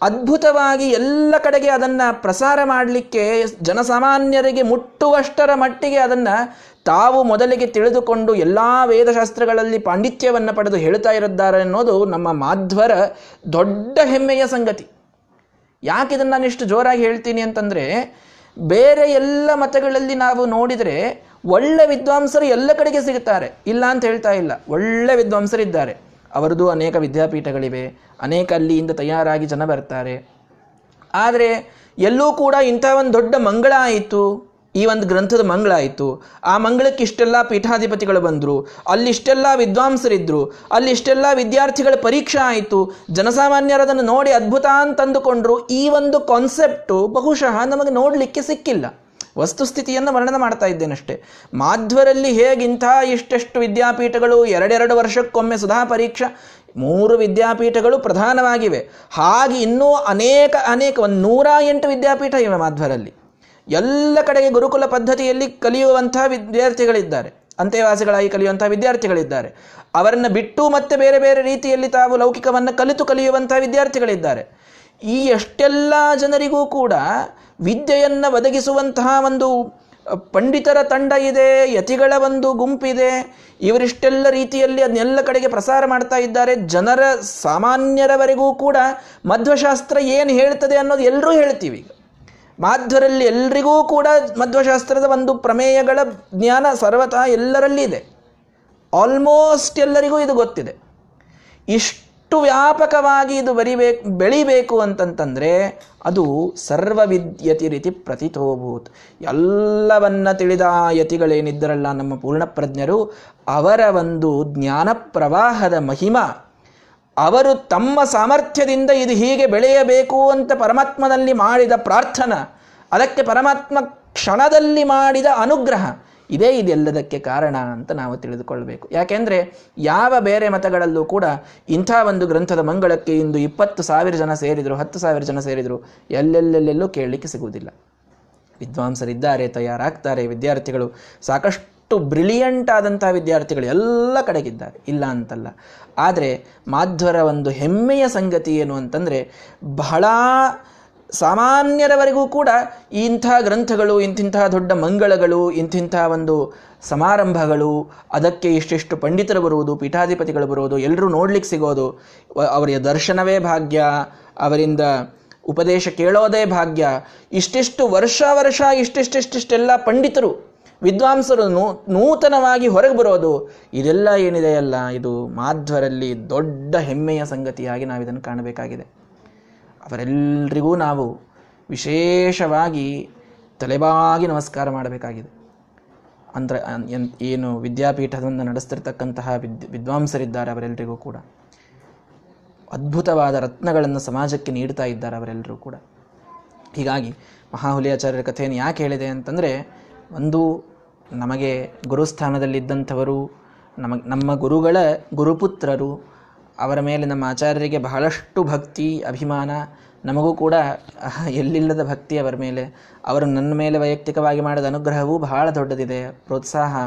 ಅದ್ಭುತವಾಗಿ ಎಲ್ಲ ಕಡೆಗೆ ಅದನ್ನು ಪ್ರಸಾರ ಮಾಡಲಿಕ್ಕೆ ಜನಸಾಮಾನ್ಯರಿಗೆ ಮುಟ್ಟುವಷ್ಟರ ಮಟ್ಟಿಗೆ ಅದನ್ನು ತಾವು ಮೊದಲಿಗೆ ತಿಳಿದುಕೊಂಡು ಎಲ್ಲ ವೇದಶಾಸ್ತ್ರಗಳಲ್ಲಿ ಪಾಂಡಿತ್ಯವನ್ನು ಪಡೆದು ಹೇಳ್ತಾ ಇರುತ್ತಾರೆ ಅನ್ನೋದು ನಮ್ಮ ಮಾಧ್ವರ ದೊಡ್ಡ ಹೆಮ್ಮೆಯ ಸಂಗತಿ. ಯಾಕೆ ಇದನ್ನು ನಾನು ಇಷ್ಟು ಜೋರಾಗಿ ಹೇಳ್ತೀನಿ ಅಂತಂದರೆ ಬೇರೆ ಎಲ್ಲ ಮತಗಳಲ್ಲಿ ನಾವು ನೋಡಿದರೆ ಒಳ್ಳೆ ವಿದ್ವಾಂಸರು ಎಲ್ಲ ಕಡೆಗೆ ಸಿಗುತ್ತಾರೆ. ಇಲ್ಲ ಅಂತ ಹೇಳ್ತಾ ಇಲ್ಲ. ಒಳ್ಳೆ ವಿದ್ವಾಂಸರಿದ್ದಾರೆ ಅವರದು ಅನೇಕ ವಿದ್ಯಾಪೀಠಗಳಿವೆ. ಅನೇಕ ಅಲ್ಲಿಯಿಂದ ತಯಾರಾಗಿ ಜನ ಬರ್ತಾರೆ. ಆದರೆ ಎಲ್ಲೂ ಕೂಡ ಇಂಥ ಒಂದು ದೊಡ್ಡ ಮಂಗಳ ಆಯಿತು. ಈ ಒಂದು ಗ್ರಂಥದ ಮಂಗಳ ಆಯಿತು. ಆ ಮಂಗಳಕ್ಕೆ ಇಷ್ಟೆಲ್ಲ ಪೀಠಾಧಿಪತಿಗಳು ಬಂದರು. ಅಲ್ಲಿಷ್ಟೆಲ್ಲ ವಿದ್ವಾಂಸರಿದ್ದರು ಅಲ್ಲಿ ಇಷ್ಟೆಲ್ಲ ವಿದ್ಯಾರ್ಥಿಗಳ ಪರೀಕ್ಷೆ ಆಯಿತು. ಜನಸಾಮಾನ್ಯರದನ್ನು ನೋಡಿ ಅದ್ಭುತ ಅಂತಂದುಕೊಂಡ್ರು. ಈ ಒಂದು ಕಾನ್ಸೆಪ್ಟು ಬಹುಶಃ ನಮಗೆ ನೋಡಲಿಕ್ಕೆ ಸಿಕ್ಕಿಲ್ಲ. ವಸ್ತುಸ್ಥಿತಿಯನ್ನು ವರ್ಣನೆ ಮಾಡ್ತಾ ಇದ್ದೇನಷ್ಟೇ. ಮಾಧ್ವರಲ್ಲಿ ಹೇಗಿಂಥ ಇಷ್ಟೆಷ್ಟು ವಿದ್ಯಾಪೀಠಗಳು, ಎರಡೆರಡು ವರ್ಷಕ್ಕೊಮ್ಮೆ ಸುಧಾ ಪರೀಕ್ಷಾ, ಮೂರು ವಿದ್ಯಾಪೀಠಗಳು ಪ್ರಧಾನವಾಗಿವೆ. ಹಾಗೆ ಇನ್ನೂ ಅನೇಕ ಅನೇಕ, ಒಂದು ನೂರ ಎಂಟು ವಿದ್ಯಾಪೀಠ ಇವೆ ಮಾಧ್ವರಲ್ಲಿ. ಎಲ್ಲ ಕಡೆಗೆ ಗುರುಕುಲ ಪದ್ಧತಿಯಲ್ಲಿ ಕಲಿಯುವಂತಹ ವಿದ್ಯಾರ್ಥಿಗಳಿದ್ದಾರೆ. ಅಂತೆವಾಸಿಗಳಾಗಿ ಕಲಿಯುವಂತಹ ವಿದ್ಯಾರ್ಥಿಗಳಿದ್ದಾರೆ. ಅವರನ್ನು ಬಿಟ್ಟು ಮತ್ತೆ ಬೇರೆ ಬೇರೆ ರೀತಿಯಲ್ಲಿ ತಾವು ಲೌಕಿಕವನ್ನು ಕಲಿತು ಕಲಿಯುವಂತಹ ವಿದ್ಯಾರ್ಥಿಗಳಿದ್ದಾರೆ. ಈ ಎಷ್ಟೆಲ್ಲ ಜನರಿಗೂ ಕೂಡ ವಿದ್ಯೆಯನ್ನು ಒದಗಿಸುವಂತಹ ಒಂದು ಪಂಡಿತರ ತಂಡ ಇದೆ, ಯತಿಗಳ ಒಂದು ಗುಂಪಿದೆ. ಇವರಿಷ್ಟೆಲ್ಲ ರೀತಿಯಲ್ಲಿ ಅದನ್ನೆಲ್ಲ ಕಡೆಗೆ ಪ್ರಸಾರ ಮಾಡ್ತಾ ಇದ್ದಾರೆ. ಜನರ ಸಾಮಾನ್ಯರವರೆಗೂ ಕೂಡ ಮಧ್ವಶಾಸ್ತ್ರ ಏನು ಹೇಳ್ತದೆ ಅನ್ನೋದು ಎಲ್ಲರೂ ಹೇಳ್ತೀವಿ ಮಾಧ್ವರಲ್ಲಿ ಎಲ್ರಿಗೂ ಕೂಡ ಮಧ್ವಶಾಸ್ತ್ರದ ಒಂದು ಪ್ರಮೇಯಗಳ ಜ್ಞಾನ ಸರ್ವತಃ ಎಲ್ಲರಲ್ಲಿ ಇದೆ. ಆಲ್ಮೋಸ್ಟ್ ಎಲ್ಲರಿಗೂ ಇದು ಗೊತ್ತಿದೆ. ಇಷ್ಟು ವ್ಯಾಪಕವಾಗಿ ಇದು ಬರಿಬೇಕು ಬೆಳಿಬೇಕು ಅಂತಂತಂದರೆ ಅದು ಸರ್ವವಿದ್ಯತಿ ರೀತಿ ಪ್ರತಿತೋಭೂತ್. ಎಲ್ಲವನ್ನ ತಿಳಿದ ಯತಿಗಳೇನಿದ್ದರಲ್ಲ ನಮ್ಮ ಪೂರ್ಣಪ್ರಜ್ಞರು, ಅವರ ಒಂದು ಜ್ಞಾನ ಪ್ರವಾಹದ ಮಹಿಮಾ ಅವರು ತಮ್ಮ ಸಾಮರ್ಥ್ಯದಿಂದ ಇದು ಹೀಗೆ ಬೆಳೆಯಬೇಕು ಅಂತ ಪರಮಾತ್ಮನಲ್ಲಿ ಮಾಡಿದ ಪ್ರಾರ್ಥನಾ, ಅದಕ್ಕೆ ಪರಮಾತ್ಮ ಕ್ಷಣದಲ್ಲಿ ಮಾಡಿದ ಅನುಗ್ರಹ, ಇದೇ ಇದೆಲ್ಲದಕ್ಕೆ ಕಾರಣ ಅಂತ ನಾವು ತಿಳಿದುಕೊಳ್ಳಬೇಕು ಯಾಕೆಂದರೆ ಯಾವ ಬೇರೆ ಮತಗಳಲ್ಲೂ ಕೂಡ ಇಂಥ ಒಂದು ಗ್ರಂಥದ ಮಂಗಳಕ್ಕೆ ಇಂದು ಇಪ್ಪತ್ತು ಸಾವಿರ ಜನ ಸೇರಿದರು, ಹತ್ತು ಸಾವಿರ ಜನ ಸೇರಿದರು, ಎಲ್ಲೆಲ್ಲೆಲ್ಲೆಲ್ಲೂ ಕೇಳಲಿಕ್ಕೆ ಸಿಗುವುದಿಲ್ಲ. ವಿದ್ವಾಂಸರಿದ್ದಾರೆ, ತಯಾರಾಗ್ತಾರೆ, ವಿದ್ಯಾರ್ಥಿಗಳು ಸಾಕಷ್ಟು ಬ್ರಿಲಿಯಂಟ್ ಆದಂತಹ ವಿದ್ಯಾರ್ಥಿಗಳು ಎಲ್ಲ ಕಡೆಗಿದ್ದಾರೆ. ಇಲ್ಲ ಅಂತಲ್ಲ. ಆದರೆ ಮಾಧ್ವರ ಒಂದು ಹೆಮ್ಮೆಯ ಸಂಗತಿ ಏನು ಅಂತಂದರೆ ಬಹಳ ಸಾಮಾನ್ಯರವರೆಗೂ ಕೂಡ ಇಂಥ ಗ್ರಂಥಗಳು ಇಂತಿಂತಹ ದೊಡ್ಡ ಮಂಗಳಗಳು, ಇಂತಿಂಥ ಒಂದು ಸಮಾರಂಭಗಳು, ಅದಕ್ಕೆ ಇಷ್ಟೆಷ್ಟು ಪಂಡಿತರು ಬರುವುದು, ಪೀಠಾಧಿಪತಿಗಳು ಬರುವುದು ಎಲ್ಲರೂ ನೋಡ್ಲಿಕ್ಕೆ ಸಿಗೋದು ಅವರ ದರ್ಶನವೇ ಭಾಗ್ಯ, ಅವರಿಂದ ಉಪದೇಶ ಕೇಳೋದೇ ಭಾಗ್ಯ, ಇಷ್ಟಿಷ್ಟು ವರ್ಷ ವರ್ಷ ಇಷ್ಟಿಷ್ಟಿಷ್ಟಿಷ್ಟೆಲ್ಲ ಪಂಡಿತರು ವಿದ್ವಾಂಸರು ನೂತನವಾಗಿ ಹೊರಗೆ ಬರೋದು, ಇದೆಲ್ಲ ಏನಿದೆಯಲ್ಲ, ಇದು ಮಾಧ್ವರಲ್ಲಿ ದೊಡ್ಡ ಹೆಮ್ಮೆಯ ಸಂಗತಿಯಾಗಿ ನಾವು ಇದನ್ನು ಕಾಣಬೇಕಾಗಿದೆ. ಅವರೆಲ್ಲರಿಗೂ ನಾವು ವಿಶೇಷವಾಗಿ ತಲೆಬಾಗಿ ನಮಸ್ಕಾರ ಮಾಡಬೇಕಾಗಿದೆ. ಅಂದರೆ ಏನು ವಿದ್ಯಾಪೀಠದಿಂದ ನಡೆಸ್ತಿರ್ತಕ್ಕಂತಹ ವಿದ್, ವಿದ್ವಾಂಸರಿದ್ದಾರೆ ಅವರೆಲ್ಲರಿಗೂ ಕೂಡ. ಅದ್ಭುತವಾದ ರತ್ನಗಳನ್ನು ಸಮಾಜಕ್ಕೆ ನೀಡ್ತಾ ಇದ್ದಾರೆ ಅವರೆಲ್ಲರೂ ಕೂಡ. ಹೀಗಾಗಿ ಮಹಾಹುಲಿಯಾಚಾರ್ಯರ ಕಥೆಯನ್ನು ಯಾಕೆ ಹೇಳಿದೆ ಅಂತಂದರೆ, ಒಂದು ನಮಗೆ ಗುರುಸ್ಥಾನದಲ್ಲಿದ್ದಂಥವರು ನಮಗೆ ನಮ್ಮ ಗುರುಗಳ ಗುರುಪುತ್ರರು, ಅವರ ಮೇಲೆ ನಮ್ಮ ಆಚಾರ್ಯರಿಗೆ ಬಹಳಷ್ಟು ಭಕ್ತಿ, ಅಭಿಮಾನ, ನಮಗೂ ಕೂಡ ಎಲ್ಲಿಲ್ಲದ ಭಕ್ತಿ ಅವರ ಮೇಲೆ. ಅವರು ನನ್ನ ಮೇಲೆ ವೈಯಕ್ತಿಕವಾಗಿ ಮಾಡಿದ ಅನುಗ್ರಹವೂ ಬಹಳ ದೊಡ್ಡದಿದೆ. ಪ್ರೋತ್ಸಾಹ,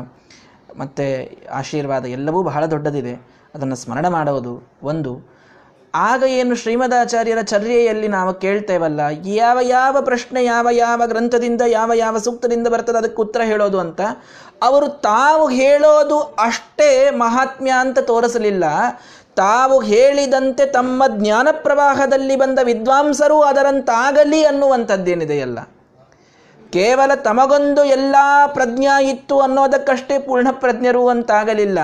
ಮತ್ತು ಆಶೀರ್ವಾದ ಎಲ್ಲವೂ ಬಹಳ ದೊಡ್ಡದಿದೆ. ಅದನ್ನು ಸ್ಮರಣೆ ಮಾಡೋದು ಒಂದು. ಆಗ ಏನು ಶ್ರೀಮದಾಚಾರ್ಯರ ಚರ್ಯೆಯಲ್ಲಿ ನಾವು ಕೇಳ್ತೇವಲ್ಲ, ಯಾವ ಯಾವ ಪ್ರಶ್ನೆ ಯಾವ ಯಾವ ಗ್ರಂಥದಿಂದ ಯಾವ ಯಾವ ಸೂಕ್ತದಿಂದ ಬರ್ತದೆ ಅದಕ್ಕೆ ಉತ್ತರ ಹೇಳೋದು ಅಂತ, ಅವರು ತಾವು ಹೇಳೋದು ಅಷ್ಟೇ ಮಹಾತ್ಮ್ಯ ಅಂತ ತೋರಿಸಲಿಲ್ಲ. ತಾವು ಹೇಳಿದಂತೆ ತಮ್ಮ ಜ್ಞಾನ ಪ್ರವಾಹದಲ್ಲಿ ಬಂದ ವಿದ್ವಾಂಸರು ಅದರಂತಾಗಲಿ ಅನ್ನುವಂಥದ್ದೇನಿದೆಯಲ್ಲ. ಕೇವಲ ತಮಗೊಂದು ಎಲ್ಲ ಪ್ರಜ್ಞಾ ಇತ್ತು ಅನ್ನೋದಕ್ಕಷ್ಟೇ ಪೂರ್ಣ ಪ್ರಜ್ಞರು ಅಂತಾಗಲಿಲ್ಲ.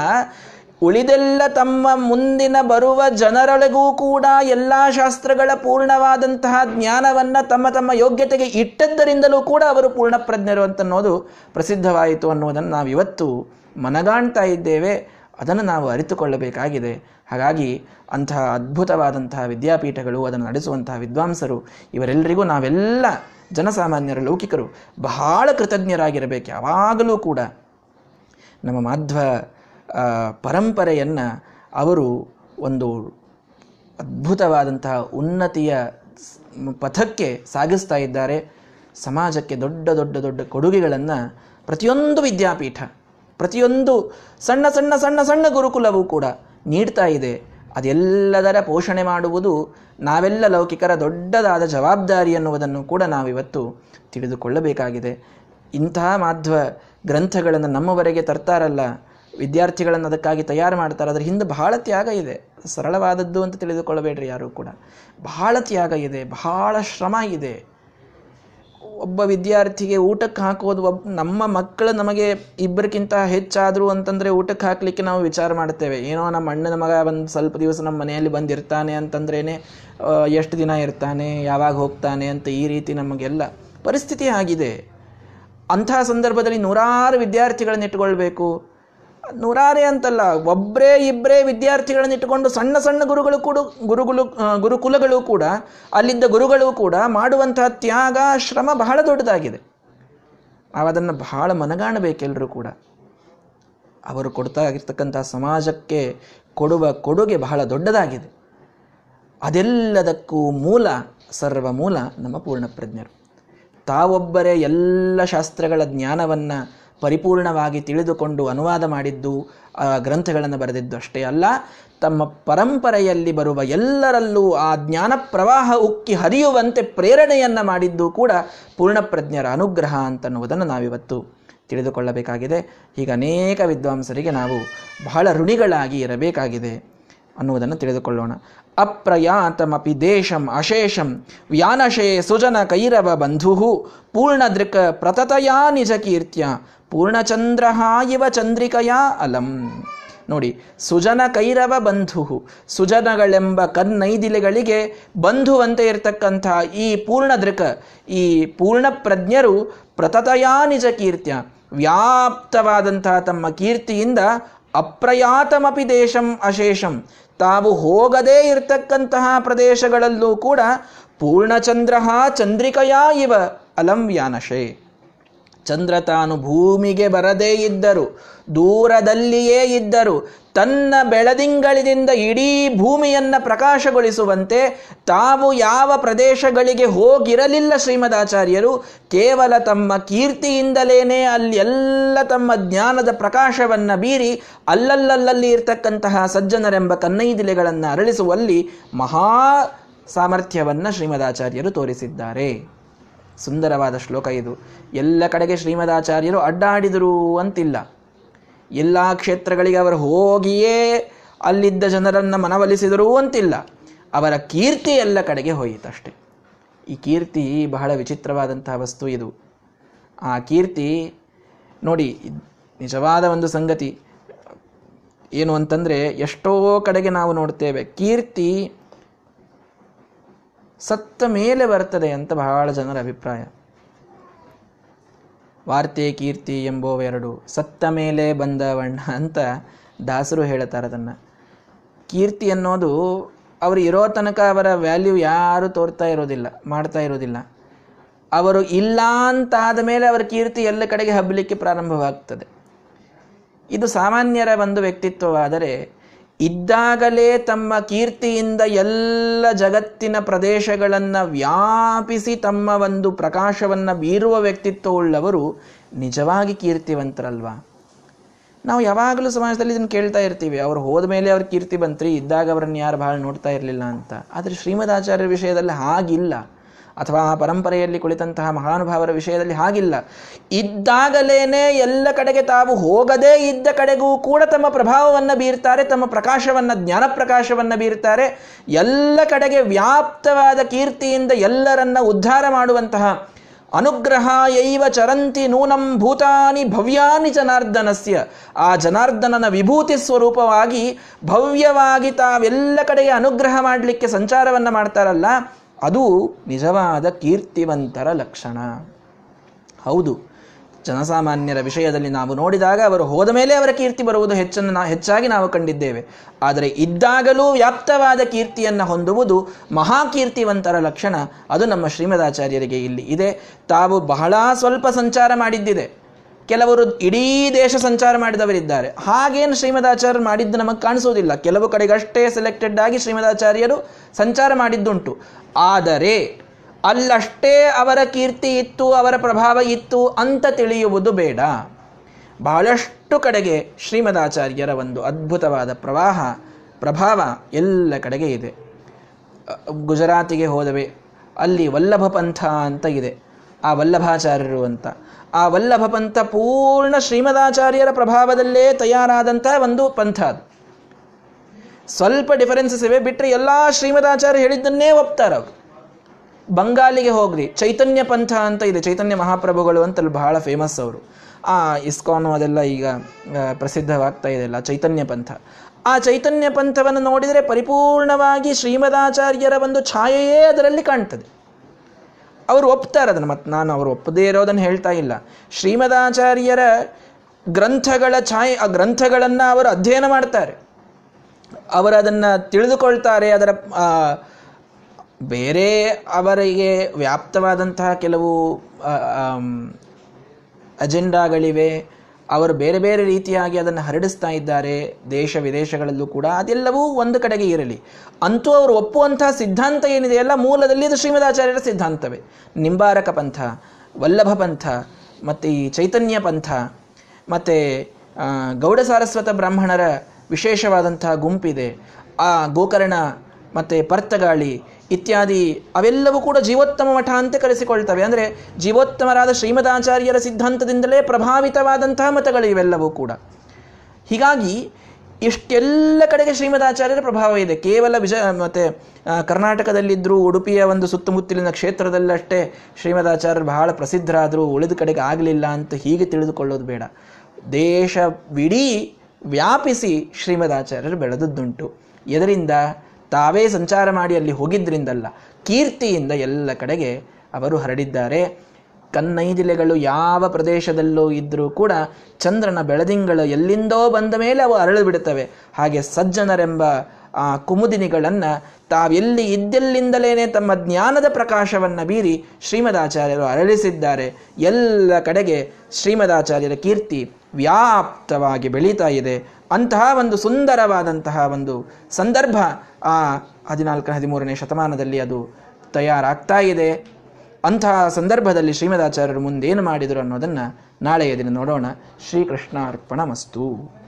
ಉಳಿದೆಲ್ಲ ತಮ್ಮ ಮುಂದಿನ ಬರುವ ಜನರೊಳಗೂ ಕೂಡ ಎಲ್ಲ ಶಾಸ್ತ್ರಗಳ ಪೂರ್ಣವಾದಂತಹ ಜ್ಞಾನವನ್ನ ತಮ್ಮ ತಮ್ಮ ಯೋಗ್ಯತೆಗೆ ಇಟ್ಟದ್ದರಿಂದಲೂ ಕೂಡ ಅವರು ಪೂರ್ಣ ಪ್ರಜ್ಞರು ಅಂತನ್ನೋದು ಪ್ರಸಿದ್ಧವಾಯಿತು ಅನ್ನುವುದನ್ನು ನಾವು ಇವತ್ತು ಮನಗಾಣ್ತಾ ಇದ್ದೇವೆ. ಅದನ್ನು ನಾವು ಅರಿತುಕೊಳ್ಳಬೇಕಾಗಿದೆ. ಹಾಗಾಗಿ ಅಂತಹ ಅದ್ಭುತವಾದಂತಹ ವಿದ್ಯಾಪೀಠಗಳು, ಅದನ್ನು ನಡೆಸುವಂತಹ ವಿದ್ವಾಂಸರು, ಇವರೆಲ್ಲರಿಗೂ ನಾವೆಲ್ಲ ಜನಸಾಮಾನ್ಯರ ಲೌಕಿಕರು ಬಹಳ ಕೃತಜ್ಞರಾಗಿರಬೇಕು. ಯಾವಾಗಲೂ ಕೂಡ ನಮ್ಮ ಮಾಧ್ವ ಪರಂಪರೆಯನ್ನು ಅವರು ಒಂದು ಅದ್ಭುತವಾದಂತಹ ಉನ್ನತಿಯ ಪಥಕ್ಕೆ ಸಾಗಿಸ್ತಾ ಇದ್ದಾರೆ. ಸಮಾಜಕ್ಕೆ ದೊಡ್ಡ ದೊಡ್ಡ ದೊಡ್ಡ ಕೊಡುಗೆಗಳನ್ನು ಪ್ರತಿಯೊಂದು ವಿದ್ಯಾಪೀಠ, ಪ್ರತಿಯೊಂದು ಸಣ್ಣ ಸಣ್ಣ ಸಣ್ಣ ಸಣ್ಣ ಗುರುಕುಲವೂ ಕೂಡ ನೀಡ್ತಾ ಇದೆ. ಅದೆಲ್ಲದರ ಪೋಷಣೆ ಮಾಡುವುದು ನಾವೆಲ್ಲ ಲೌಕಿಕರ ದೊಡ್ಡದಾದ ಜವಾಬ್ದಾರಿ ಎನ್ನುವುದನ್ನು ಕೂಡ ನಾವಿವತ್ತು ತಿಳಿದುಕೊಳ್ಳಬೇಕಾಗಿದೆ. ಇಂತಹ ಮಾಧ್ವ ಗ್ರಂಥಗಳನ್ನು ನಮ್ಮವರೆಗೆ ತರ್ತಾರಲ್ಲ ವಿದ್ಯಾರ್ಥಿಗಳನ್ನು ಅದಕ್ಕಾಗಿ ತಯಾರು ಮಾಡ್ತಾರೆ. ಅದರ ಹಿಂದೆ ಬಹಳ ತ್ಯಾಗ ಇದೆ. ಸರಳವಾದದ್ದು ಅಂತ ತಿಳಿದುಕೊಳ್ಳಬೇಡ್ರಿ ಯಾರು ಕೂಡ. ಬಹಳ ತ್ಯಾಗ ಇದೆ. ಬಹಳ ಶ್ರಮ ಇದೆ. ಒಬ್ಬ ವಿದ್ಯಾರ್ಥಿಗೆ ಊಟಕ್ಕೆ ಹಾಕೋದು ಒಬ್ಬ ನಮ್ಮ ಮಕ್ಕಳು ನಮಗೆ ಇಬ್ಬರಿಗಿಂತ ಹೆಚ್ಚಾದರೂ ಅಂತಂದರೆ ಊಟಕ್ಕೆ ಹಾಕಲಿಕ್ಕೆ ನಾವು ವಿಚಾರ ಮಾಡ್ತೇವೆ ಏನೋ ನಮ್ಮ ಅಣ್ಣನ ಮಗ ಒಂದು ಸ್ವಲ್ಪ ದಿವಸ ನಮ್ಮ ಮನೆಯಲ್ಲಿ ಬಂದಿರ್ತಾನೆ ಅಂತಂದ್ರೇ ಎಷ್ಟು ದಿನ ಇರ್ತಾನೆ, ಯಾವಾಗ ಹೋಗ್ತಾನೆ ಅಂತ ಈ ರೀತಿ ನಮಗೆಲ್ಲ ಪರಿಸ್ಥಿತಿ ಆಗಿದೆ. ಅಂಥ ಸಂದರ್ಭದಲ್ಲಿ ನೂರಾರು ವಿದ್ಯಾರ್ಥಿಗಳನ್ನ ಇಟ್ಕೊಳ್ಬೇಕು ನೂರಾರೇ ಅಂತಲ್ಲ ಒಬ್ಬರೇ ಇಬ್ಬರೇ ವಿದ್ಯಾರ್ಥಿಗಳನ್ನು ಇಟ್ಟುಕೊಂಡು ಸಣ್ಣ ಸಣ್ಣ ಗುರುಗಳು ಕೂಡ, ಗುರುಗಳು ಗುರುಕುಲಗಳು ಕೂಡ ಅಲ್ಲಿದ್ದ ಗುರುಗಳು ಕೂಡ ಮಾಡುವಂತಹ ತ್ಯಾಗ, ಶ್ರಮ ಬಹಳ ದೊಡ್ಡದಾಗಿದೆ. ಅದನ್ನು ಬಹಳ ಮನಗಾಣಬೇಕೆಲ್ಲರೂ ಕೂಡ. ಅವರು ಕೊಡ್ತಾ ಇರ್ತಕ್ಕಂಥ ಸಮಾಜಕ್ಕೆ ಕೊಡುವ ಕೊಡುಗೆ ಬಹಳ ದೊಡ್ಡದಾಗಿದೆ. ಅದೆಲ್ಲದಕ್ಕೂ ಮೂಲ ಸರ್ವ ಮೂಲ ನಮ್ಮ ಪೂರ್ಣಪ್ರಜ್ಞರು. ತಾವೊಬ್ಬರೇ ಎಲ್ಲ ಶಾಸ್ತ್ರಗಳ ಜ್ಞಾನವನ್ನು ಪರಿಪೂರ್ಣವಾಗಿ ತಿಳಿದುಕೊಂಡು ಅನುವಾದ ಮಾಡಿದ್ದು ಗ್ರಂಥಗಳನ್ನು ಬರೆದಿದ್ದು ಅಷ್ಟೇ ಅಲ್ಲ, ತಮ್ಮ ಪರಂಪರೆಯಲ್ಲಿ ಬರುವ ಎಲ್ಲರಲ್ಲೂ ಆ ಜ್ಞಾನ ಪ್ರವಾಹ ಉಕ್ಕಿ ಹರಿಯುವಂತೆ ಪ್ರೇರಣೆಯನ್ನು ಮಾಡಿದ್ದು ಕೂಡ ಪೂರ್ಣಪ್ರಜ್ಞರ ಅನುಗ್ರಹ ಅಂತನ್ನುವುದನ್ನು ನಾವಿವತ್ತು ತಿಳಿದುಕೊಳ್ಳಬೇಕಾಗಿದೆ. ಹೀಗೆ ಅನೇಕ ವಿದ್ವಾಂಸರಿಗೆ ನಾವು ಬಹಳ ಋಣಿಗಳಾಗಿ ಇರಬೇಕಾಗಿದೆ ಅನ್ನುವುದನ್ನು ತಿಳಿದುಕೊಳ್ಳೋಣ. ಅಪ್ರಯಾತಮಪಿ ದೇಶಂ ಅಶೇಷಂ ವ್ಯಾನಶೇ ಸುಜನ ಕೈರವ ಬಂಧು ಪೂರ್ಣದೃಕ್ ಪ್ರತತಯಾ ನಿಜ ಕೀರ್ತ್ಯ ಪೂರ್ಣಚಂದ್ರ ಇವ ಚಂದ್ರಿಕಯ ಅಲಂ. ನೋಡಿ, ಸುಜನ ಕೈರವ ಬಂಧು ಸುಜನಗಳೆಂಬ ಕನ್ನೈದಿಲೆಗಳಿಗೆ ಬಂಧುವಂತೆ ಇರತಕ್ಕಂಥ ಈ ಪೂರ್ಣ ದೃಕ ಈ ಪೂರ್ಣ ಪ್ರಜ್ಞರು ಪ್ರತತಯಾ ನಿಜ ಕೀರ್ತ್ಯ, ವ್ಯಾಪ್ತವಾದಂತಹ ತಮ್ಮ ಕೀರ್ತಿಯಿಂದ ಅಪ್ರಯಾತಮಪಿ ದೇಶಂ ಅಶೇಷಂ. ತಾವು ಹೋಗದೇ ಇರತಕ್ಕಂತಹ ಪ್ರದೇಶಗಳಲ್ಲೂ ಕೂಡ ಪೂರ್ಣಚಂದ್ರ ಚಂದ್ರಿಕಯಾ ಇವ ಅಲಂ ವ್ಯಾನಶೇ. ಚಂದ್ರ ತಾನು ಭೂಮಿಗೆ ಬರದೇ ಇದ್ದರು, ದೂರದಲ್ಲಿಯೇ ಇದ್ದರು. ತನ್ನ ಬೆಳದಿಂಗಳಿಂದ ಇಡೀ ಭೂಮಿಯನ್ನು ಪ್ರಕಾಶಗೊಳಿಸುವಂತೆ ತಾವು ಯಾವ ಪ್ರದೇಶಗಳಿಗೆ ಹೋಗಿರಲಿಲ್ಲ ಶ್ರೀಮದಾಚಾರ್ಯರು, ಕೇವಲ ತಮ್ಮ ಕೀರ್ತಿಯಿಂದಲೇನೆ ಅಲ್ಲಿ ಎಲ್ಲ ತಮ್ಮ ಜ್ಞಾನದ ಪ್ರಕಾಶವನ್ನು ಬೀರಿ ಅಲ್ಲಲ್ಲಲ್ಲಿ ಇರ್ತಕ್ಕಂತಹ ಸಜ್ಜನರೆಂಬ ಕನ್ನೈದಿಲೆಗಳನ್ನು ಅರಳಿಸುವಲ್ಲಿ ಮಹಾ ಸಾಮರ್ಥ್ಯವನ್ನು ಶ್ರೀಮದಾಚಾರ್ಯರು ತೋರಿಸಿದ್ದಾರೆ. ಸುಂದರವಾದ ಶ್ಲೋಕ ಇದು. ಎಲ್ಲ ಕಡೆಗೆ ಶ್ರೀಮದಾಚಾರ್ಯರು ಅಡ್ಡಾಡಿದರು ಅಂತಿಲ್ಲ. ಎಲ್ಲ ಕ್ಷೇತ್ರಗಳಿಗೆ ಅವರು ಹೋಗಿಯೇ ಅಲ್ಲಿದ್ದ ಜನರನ್ನು ಮನವೊಲಿಸಿದರು ಅಂತಿಲ್ಲ. ಅವರ ಕೀರ್ತಿ ಎಲ್ಲ ಕಡೆಗೆ ಹೋಯಿತಷ್ಟೆ. ಈ ಕೀರ್ತಿ ಬಹಳ ವಿಚಿತ್ರವಾದಂತಹ ವಸ್ತು ಇದು. ಆ ಕೀರ್ತಿ ನೋಡಿ, ನಿಜವಾದ ಒಂದು ಸಂಗತಿ. ಏನು ಅಂತಂದರೆ, ಎಷ್ಟೋ ಕಡೆಗೆ ನಾವು ನೋಡ್ತೇವೆ, ಕೀರ್ತಿ ಸತ್ತ ಮೇಲೆ ಬರ್ತದೆ ಅಂತ ಬಹಳ ಜನರ ಅಭಿಪ್ರಾಯ. ವಾರ್ತೆ ಕೀರ್ತಿ ಎಂಬುವೆರಡು ಸತ್ತ ಮೇಲೆ ಬಂದ ವಣ್ಣ ಅಂತ ದಾಸರು ಹೇಳ್ತಾರೆ ಅದನ್ನು. ಕೀರ್ತಿ ಅನ್ನೋದು ಅವರು ಇರೋ ತನಕ ಅವರ ವ್ಯಾಲ್ಯೂ ಯಾರು ತೋರ್ತಾ ಇರೋದಿಲ್ಲ, ಮಾಡ್ತಾ ಇರೋದಿಲ್ಲ. ಅವರು ಇಲ್ಲ ಅಂತಾದ ಮೇಲೆ ಅವರ ಕೀರ್ತಿ ಎಲ್ಲ ಕಡೆಗೆ ಹಬ್ಬಲಿಕ್ಕೆ ಪ್ರಾರಂಭವಾಗ್ತದೆ. ಇದು ಸಾಮಾನ್ಯರ ಒಂದು ವ್ಯಕ್ತಿತ್ವವಾದರೆ ಇದ್ದಾಗಲೇ ತಮ್ಮ ಕೀರ್ತಿಯಿಂದ ಎಲ್ಲ ಜಗತ್ತಿನ ಪ್ರದೇಶಗಳನ್ನು ವ್ಯಾಪಿಸಿ ತಮ್ಮ ಒಂದು ಪ್ರಕಾಶವನ್ನು ಬೀರುವ ವ್ಯಕ್ತಿತ್ವವುಳ್ಳವರು ನಿಜವಾಗಿ ಕೀರ್ತಿವಂತರಲ್ವಾ? ನಾವು ಯಾವಾಗಲೂ ಸಮಾಜದಲ್ಲಿ ಇದನ್ನು ಕೇಳ್ತಾ ಇರ್ತೀವಿ, ಅವ್ರು ಹೋದ ಮೇಲೆ ಅವ್ರ ಕೀರ್ತಿ ಬಂತ್ರಿ, ಇದ್ದಾಗ ಅವರನ್ನು ಯಾರು ಭಾಳ ನೋಡ್ತಾ ಇರಲಿಲ್ಲ ಅಂತ. ಆದರೆ ಶ್ರೀಮದಾಚಾರ್ಯರ ವಿಷಯದಲ್ಲಿ ಹಾಗಿಲ್ಲ. ಅಥವಾ ಆ ಪರಂಪರೆಯಲ್ಲಿ ಕುಳಿತಂತಹ ಮಹಾನುಭಾವರ ವಿಷಯದಲ್ಲಿ ಹಾಗಿಲ್ಲ. ಇದ್ದಾಗಲೇನೆ ಎಲ್ಲ ಕಡೆಗೆ ತಾವು ಹೋಗದೇ ಇದ್ದ ಕಡೆಗೂ ಕೂಡ ತಮ್ಮ ಪ್ರಭಾವವನ್ನು ಬೀರ್ತಾರೆ, ತಮ್ಮ ಪ್ರಕಾಶವನ್ನು ಜ್ಞಾನ ಪ್ರಕಾಶವನ್ನು ಬೀರ್ತಾರೆ. ಎಲ್ಲ ಕಡೆಗೆ ವ್ಯಾಪ್ತವಾದ ಕೀರ್ತಿಯಿಂದ ಎಲ್ಲರನ್ನ ಉದ್ಧಾರ ಮಾಡುವಂತಹ ಅನುಗ್ರಹ ಯೈವ ಚರಂತಿ ನೂನಂ ಭೂತಾನಿ ಭವ್ಯಾನಿ ಜನಾರ್ದನಸ್ಯ. ಆ ಜನಾರ್ದನನ ವಿಭೂತಿ ಸ್ವರೂಪವಾಗಿ ಭವ್ಯವಾಗಿ ತಾವೆಲ್ಲ ಕಡೆಗೆ ಅನುಗ್ರಹ ಮಾಡಲಿಕ್ಕೆ ಸಂಚಾರವನ್ನು ಮಾಡ್ತಾರಲ್ಲ ಅದು ನಿಜವಾದ ಕೀರ್ತಿವಂತರ ಲಕ್ಷಣ. ಹೌದು, ಜನಸಾಮಾನ್ಯರ ವಿಷಯದಲ್ಲಿ ನಾವು ನೋಡಿದಾಗ ಅವರು ಹೋದ ಮೇಲೆ ಅವರ ಕೀರ್ತಿ ಬರುವುದು ಹೆಚ್ಚನ್ನು ನಾ ಹೆಚ್ಚಾಗಿ ನಾವು ಕಂಡಿದ್ದೇವೆ. ಆದರೆ ಇದ್ದಾಗಲೂ ವ್ಯಾಪ್ತವಾದ ಕೀರ್ತಿಯನ್ನು ಹೊಂದುವುದು ಮಹಾಕೀರ್ತಿವಂತರ ಲಕ್ಷಣ. ಅದು ನಮ್ಮ ಶ್ರೀಮದಾಚಾರ್ಯರಿಗೆ ಇಲ್ಲಿ ಇದೆ. ತಾವು ಬಹಳ ಸ್ವಲ್ಪ ಸಂಚಾರ ಮಾಡಿದ್ದಿದೆ. ಕೆಲವರು ಇಡೀ ದೇಶ ಸಂಚಾರ ಮಾಡಿದವರಿದ್ದಾರೆ. ಹಾಗೇನು ಶ್ರೀಮದಾಚಾರ್ಯರು ಮಾಡಿದ್ದು ನಮಗೆ ಕಾಣಿಸೋದಿಲ್ಲ. ಕೆಲವು ಕಡೆಗಷ್ಟೇ ಸೆಲೆಕ್ಟೆಡ್ ಆಗಿ ಶ್ರೀಮದಾಚಾರ್ಯರು ಸಂಚಾರ ಮಾಡಿದ್ದುಂಟು. ಆದರೆ, ಅಲ್ಲಷ್ಟೇ ಅವರ ಕೀರ್ತಿ ಇತ್ತು, ಅವರ ಪ್ರಭಾವ ಇತ್ತು ಅಂತ ತಿಳಿಯುವುದು ಬೇಡ. ಬಹಳಷ್ಟು ಕಡೆಗೆ ಶ್ರೀಮದಾಚಾರ್ಯರ ಒಂದು ಅದ್ಭುತವಾದ ಪ್ರವಾಹ, ಪ್ರಭಾವ ಎಲ್ಲ ಕಡೆಗೆ ಇದೆ. ಗುಜರಾತಿಗೆ ಹೋದವೆ, ಅಲ್ಲಿ ವಲ್ಲಭ ಪಂಥ ಅಂತ ಇದೆ. ಆ ವಲ್ಲಭಾಚಾರ್ಯರು ಅಂತ. ಆ ವಲ್ಲಭ ಪಂಥ ಪೂರ್ಣ ಶ್ರೀಮದಾಚಾರ್ಯರ ಪ್ರಭಾವದಲ್ಲೇ ತಯಾರಾದಂಥ ಒಂದು ಪಂಥ ಅದು. ಸ್ವಲ್ಪ ಡಿಫರೆನ್ಸಸ್ ಇವೆ ಬಿಟ್ಟರೆ ಎಲ್ಲ ಶ್ರೀಮದಾಚಾರ್ಯ ಹೇಳಿದ್ದನ್ನೇ ಒಪ್ತಾರೆ ಅವರು. ಬಂಗಾಲಿಗೆ ಹೋಗ್ರಿ, ಚೈತನ್ಯ ಪಂಥ ಅಂತ ಇದೆ, ಚೈತನ್ಯ ಮಹಾಪ್ರಭುಗಳು ಅಂತ ಬಹಳ ಫೇಮಸ್ ಅವರು. ಆ ಇಸ್ಕಾನು ಅದೆಲ್ಲ ಈಗ ಪ್ರಸಿದ್ಧವಾಗ್ತಾ ಇದೆಲ್ಲ ಚೈತನ್ಯ ಪಂಥ. ಆ ಚೈತನ್ಯ ಪಂಥವನ್ನು ನೋಡಿದರೆ ಪರಿಪೂರ್ಣವಾಗಿ ಶ್ರೀಮದಾಚಾರ್ಯರ ಒಂದು ಛಾಯೆಯೇ ಅದರಲ್ಲಿ ಕಾಣ್ತದೆ. ಅವರು ಒಪ್ತಾರೆ ಅದನ್ನು ಮತ್ತು ನಾನು ಅವರು ಒಪ್ಪದೇ ಇರೋದನ್ನು ಹೇಳ್ತಾ ಇಲ್ಲ. ಶ್ರೀಮದಾಚಾರ್ಯರ ಗ್ರಂಥಗಳ ಛಾಯೆ, ಆ ಗ್ರಂಥಗಳನ್ನು ಅವರು ಅಧ್ಯಯನ ಮಾಡ್ತಾರೆ. ಅವರು ಅದನ್ನು ತಿಳಿದುಕೊಳ್ತಾರೆ, ಅದರ ಬೇರೆ ಅವರಿಗೆ ವ್ಯಾಪ್ತವಾದಂತಹ ಕೆಲವು ಅಜೆಂಡಾಗಳಿವೆ. ಅವರು ಬೇರೆ ಬೇರೆ ರೀತಿಯಾಗಿ ಅದನ್ನು ಹರಡಿಸ್ತಾ ಇದ್ದಾರೆ ದೇಶ ವಿದೇಶಗಳಲ್ಲೂ ಕೂಡ. ಅದೆಲ್ಲವೂ ಒಂದು ಕಡೆಗೆ ಇರಲಿ. ಅಂತೂ ಅವರು ಒಪ್ಪುವಂತಹ ಸಿದ್ಧಾಂತ ಏನಿದೆಯಲ್ಲ ಮೂಲದಲ್ಲಿ ಇದು ಶ್ರೀಮದಾಚಾರ್ಯರ ಸಿದ್ಧಾಂತವೇ. ನಿಂಬಾರಕ ಪಂಥ, ವಲ್ಲಭ ಪಂಥ, ಮತ್ತು ಈ ಚೈತನ್ಯ ಪಂಥ, ಮತ್ತು ಗೌಡ ಸಾರಸ್ವತ ಬ್ರಾಹ್ಮಣರ ವಿಶೇಷವಾದಂತಹ ಗುಂಪಿದೆ. ಆ ಗೋಕರ್ಣ, ಮತ್ತು ಪರ್ತಗಾಳಿ ಇತ್ಯಾದಿ ಅವೆಲ್ಲವೂ ಕೂಡ ಜೀವೋತ್ತಮ ಮಠ ಅಂತ ಕರೆಸಿಕೊಳ್ತವೆ. ಅಂದರೆ ಜೀವೋತ್ತಮರಾದ ಶ್ರೀಮದಾಚಾರ್ಯರ ಸಿದ್ಧಾಂತದಿಂದಲೇ ಪ್ರಭಾವಿತವಾದಂತಹ ಮತಗಳು ಇವೆಲ್ಲವೂ ಕೂಡ. ಹೀಗಾಗಿ ಇಷ್ಟೆಲ್ಲ ಕಡೆಗೆ ಶ್ರೀಮದಾಚಾರ್ಯರ ಪ್ರಭಾವ ಇದೆ. ಕೇವಲ ವಿಜಯ ಮತ್ತು ಕರ್ನಾಟಕದಲ್ಲಿದ್ದರೂ ಉಡುಪಿಯ ಒಂದು ಸುತ್ತಮುತ್ತಲಿನ ಕ್ಷೇತ್ರದಲ್ಲಷ್ಟೇ ಶ್ರೀಮದಾಚಾರ್ಯರು ಬಹಳ ಪ್ರಸಿದ್ಧರಾದರೂ, ಉಳಿದ ಕಡೆಗೆ ಆಗಲಿಲ್ಲ ಅಂತ ಹೀಗೆ ತಿಳಿದುಕೊಳ್ಳೋದು ಬೇಡ. ದೇಶವಿಡೀ ವ್ಯಾಪಿಸಿ ಶ್ರೀಮದಾಚಾರ್ಯರು ಬೆಳೆದದ್ದುಂಟು. ಇದರಿಂದ ತಾವೇ ಸಂಚಾರ ಮಾಡಿ ಅಲ್ಲಿ ಹೋಗಿದ್ದರಿಂದಲ್ಲ ಕೀರ್ತಿಯಿಂದ ಎಲ್ಲ ಕಡೆಗೆ ಅವರು ಹರಡಿದ್ದಾರೆ. ಕನ್ನೈದಿಲೆಗಳು ಯಾವ ಪ್ರದೇಶದಲ್ಲೂ ಇದ್ದರೂ ಕೂಡ ಚಂದ್ರನ ಬೆಳದಿಂಗಳು ಎಲ್ಲಿಂದೋ ಬಂದ ಮೇಲೆ ಅವು ಅರಳು ಬಿಡುತ್ತವೆ. ಹಾಗೆ ಸಜ್ಜನರೆಂಬ ಆ ಕುಮುದಿನಿಗಳನ್ನು ತಾವೆಲ್ಲಿ ಇದ್ದೆಲ್ಲಿಂದಲೇ ತಮ್ಮ ಜ್ಞಾನದ ಪ್ರಕಾಶವನ್ನು ಬೀರಿ ಶ್ರೀಮದಾಚಾರ್ಯರು ಅರಳಿಸಿದ್ದಾರೆ. ಎಲ್ಲ ಕಡೆಗೆ ಶ್ರೀಮದಾಚಾರ್ಯರ ಕೀರ್ತಿ ವ್ಯಾಪ್ತವಾಗಿ ಬೆಳೀತಾ ಇದೆ. ಅಂತಹ ಒಂದು ಸುಂದರವಾದಂತಹ ಒಂದು ಸಂದರ್ಭ ಆ ಹದಿನಾಲ್ಕು ಹದಿಮೂರನೇ ಶತಮಾನದಲ್ಲಿ ಅದು ತಯಾರಾಗ್ತಾ ಇದೆ. ಅಂತಹ ಸಂದರ್ಭದಲ್ಲಿ ಶ್ರೀಮದಾಚಾರ್ಯರು ಮುಂದೇನು ಮಾಡಿದರು ಅನ್ನೋದನ್ನು ನಾಳೆಯ ದಿನ ನೋಡೋಣ. ಶ್ರೀಕೃಷ್ಣಾರ್ಪಣ ಮಸ್ತು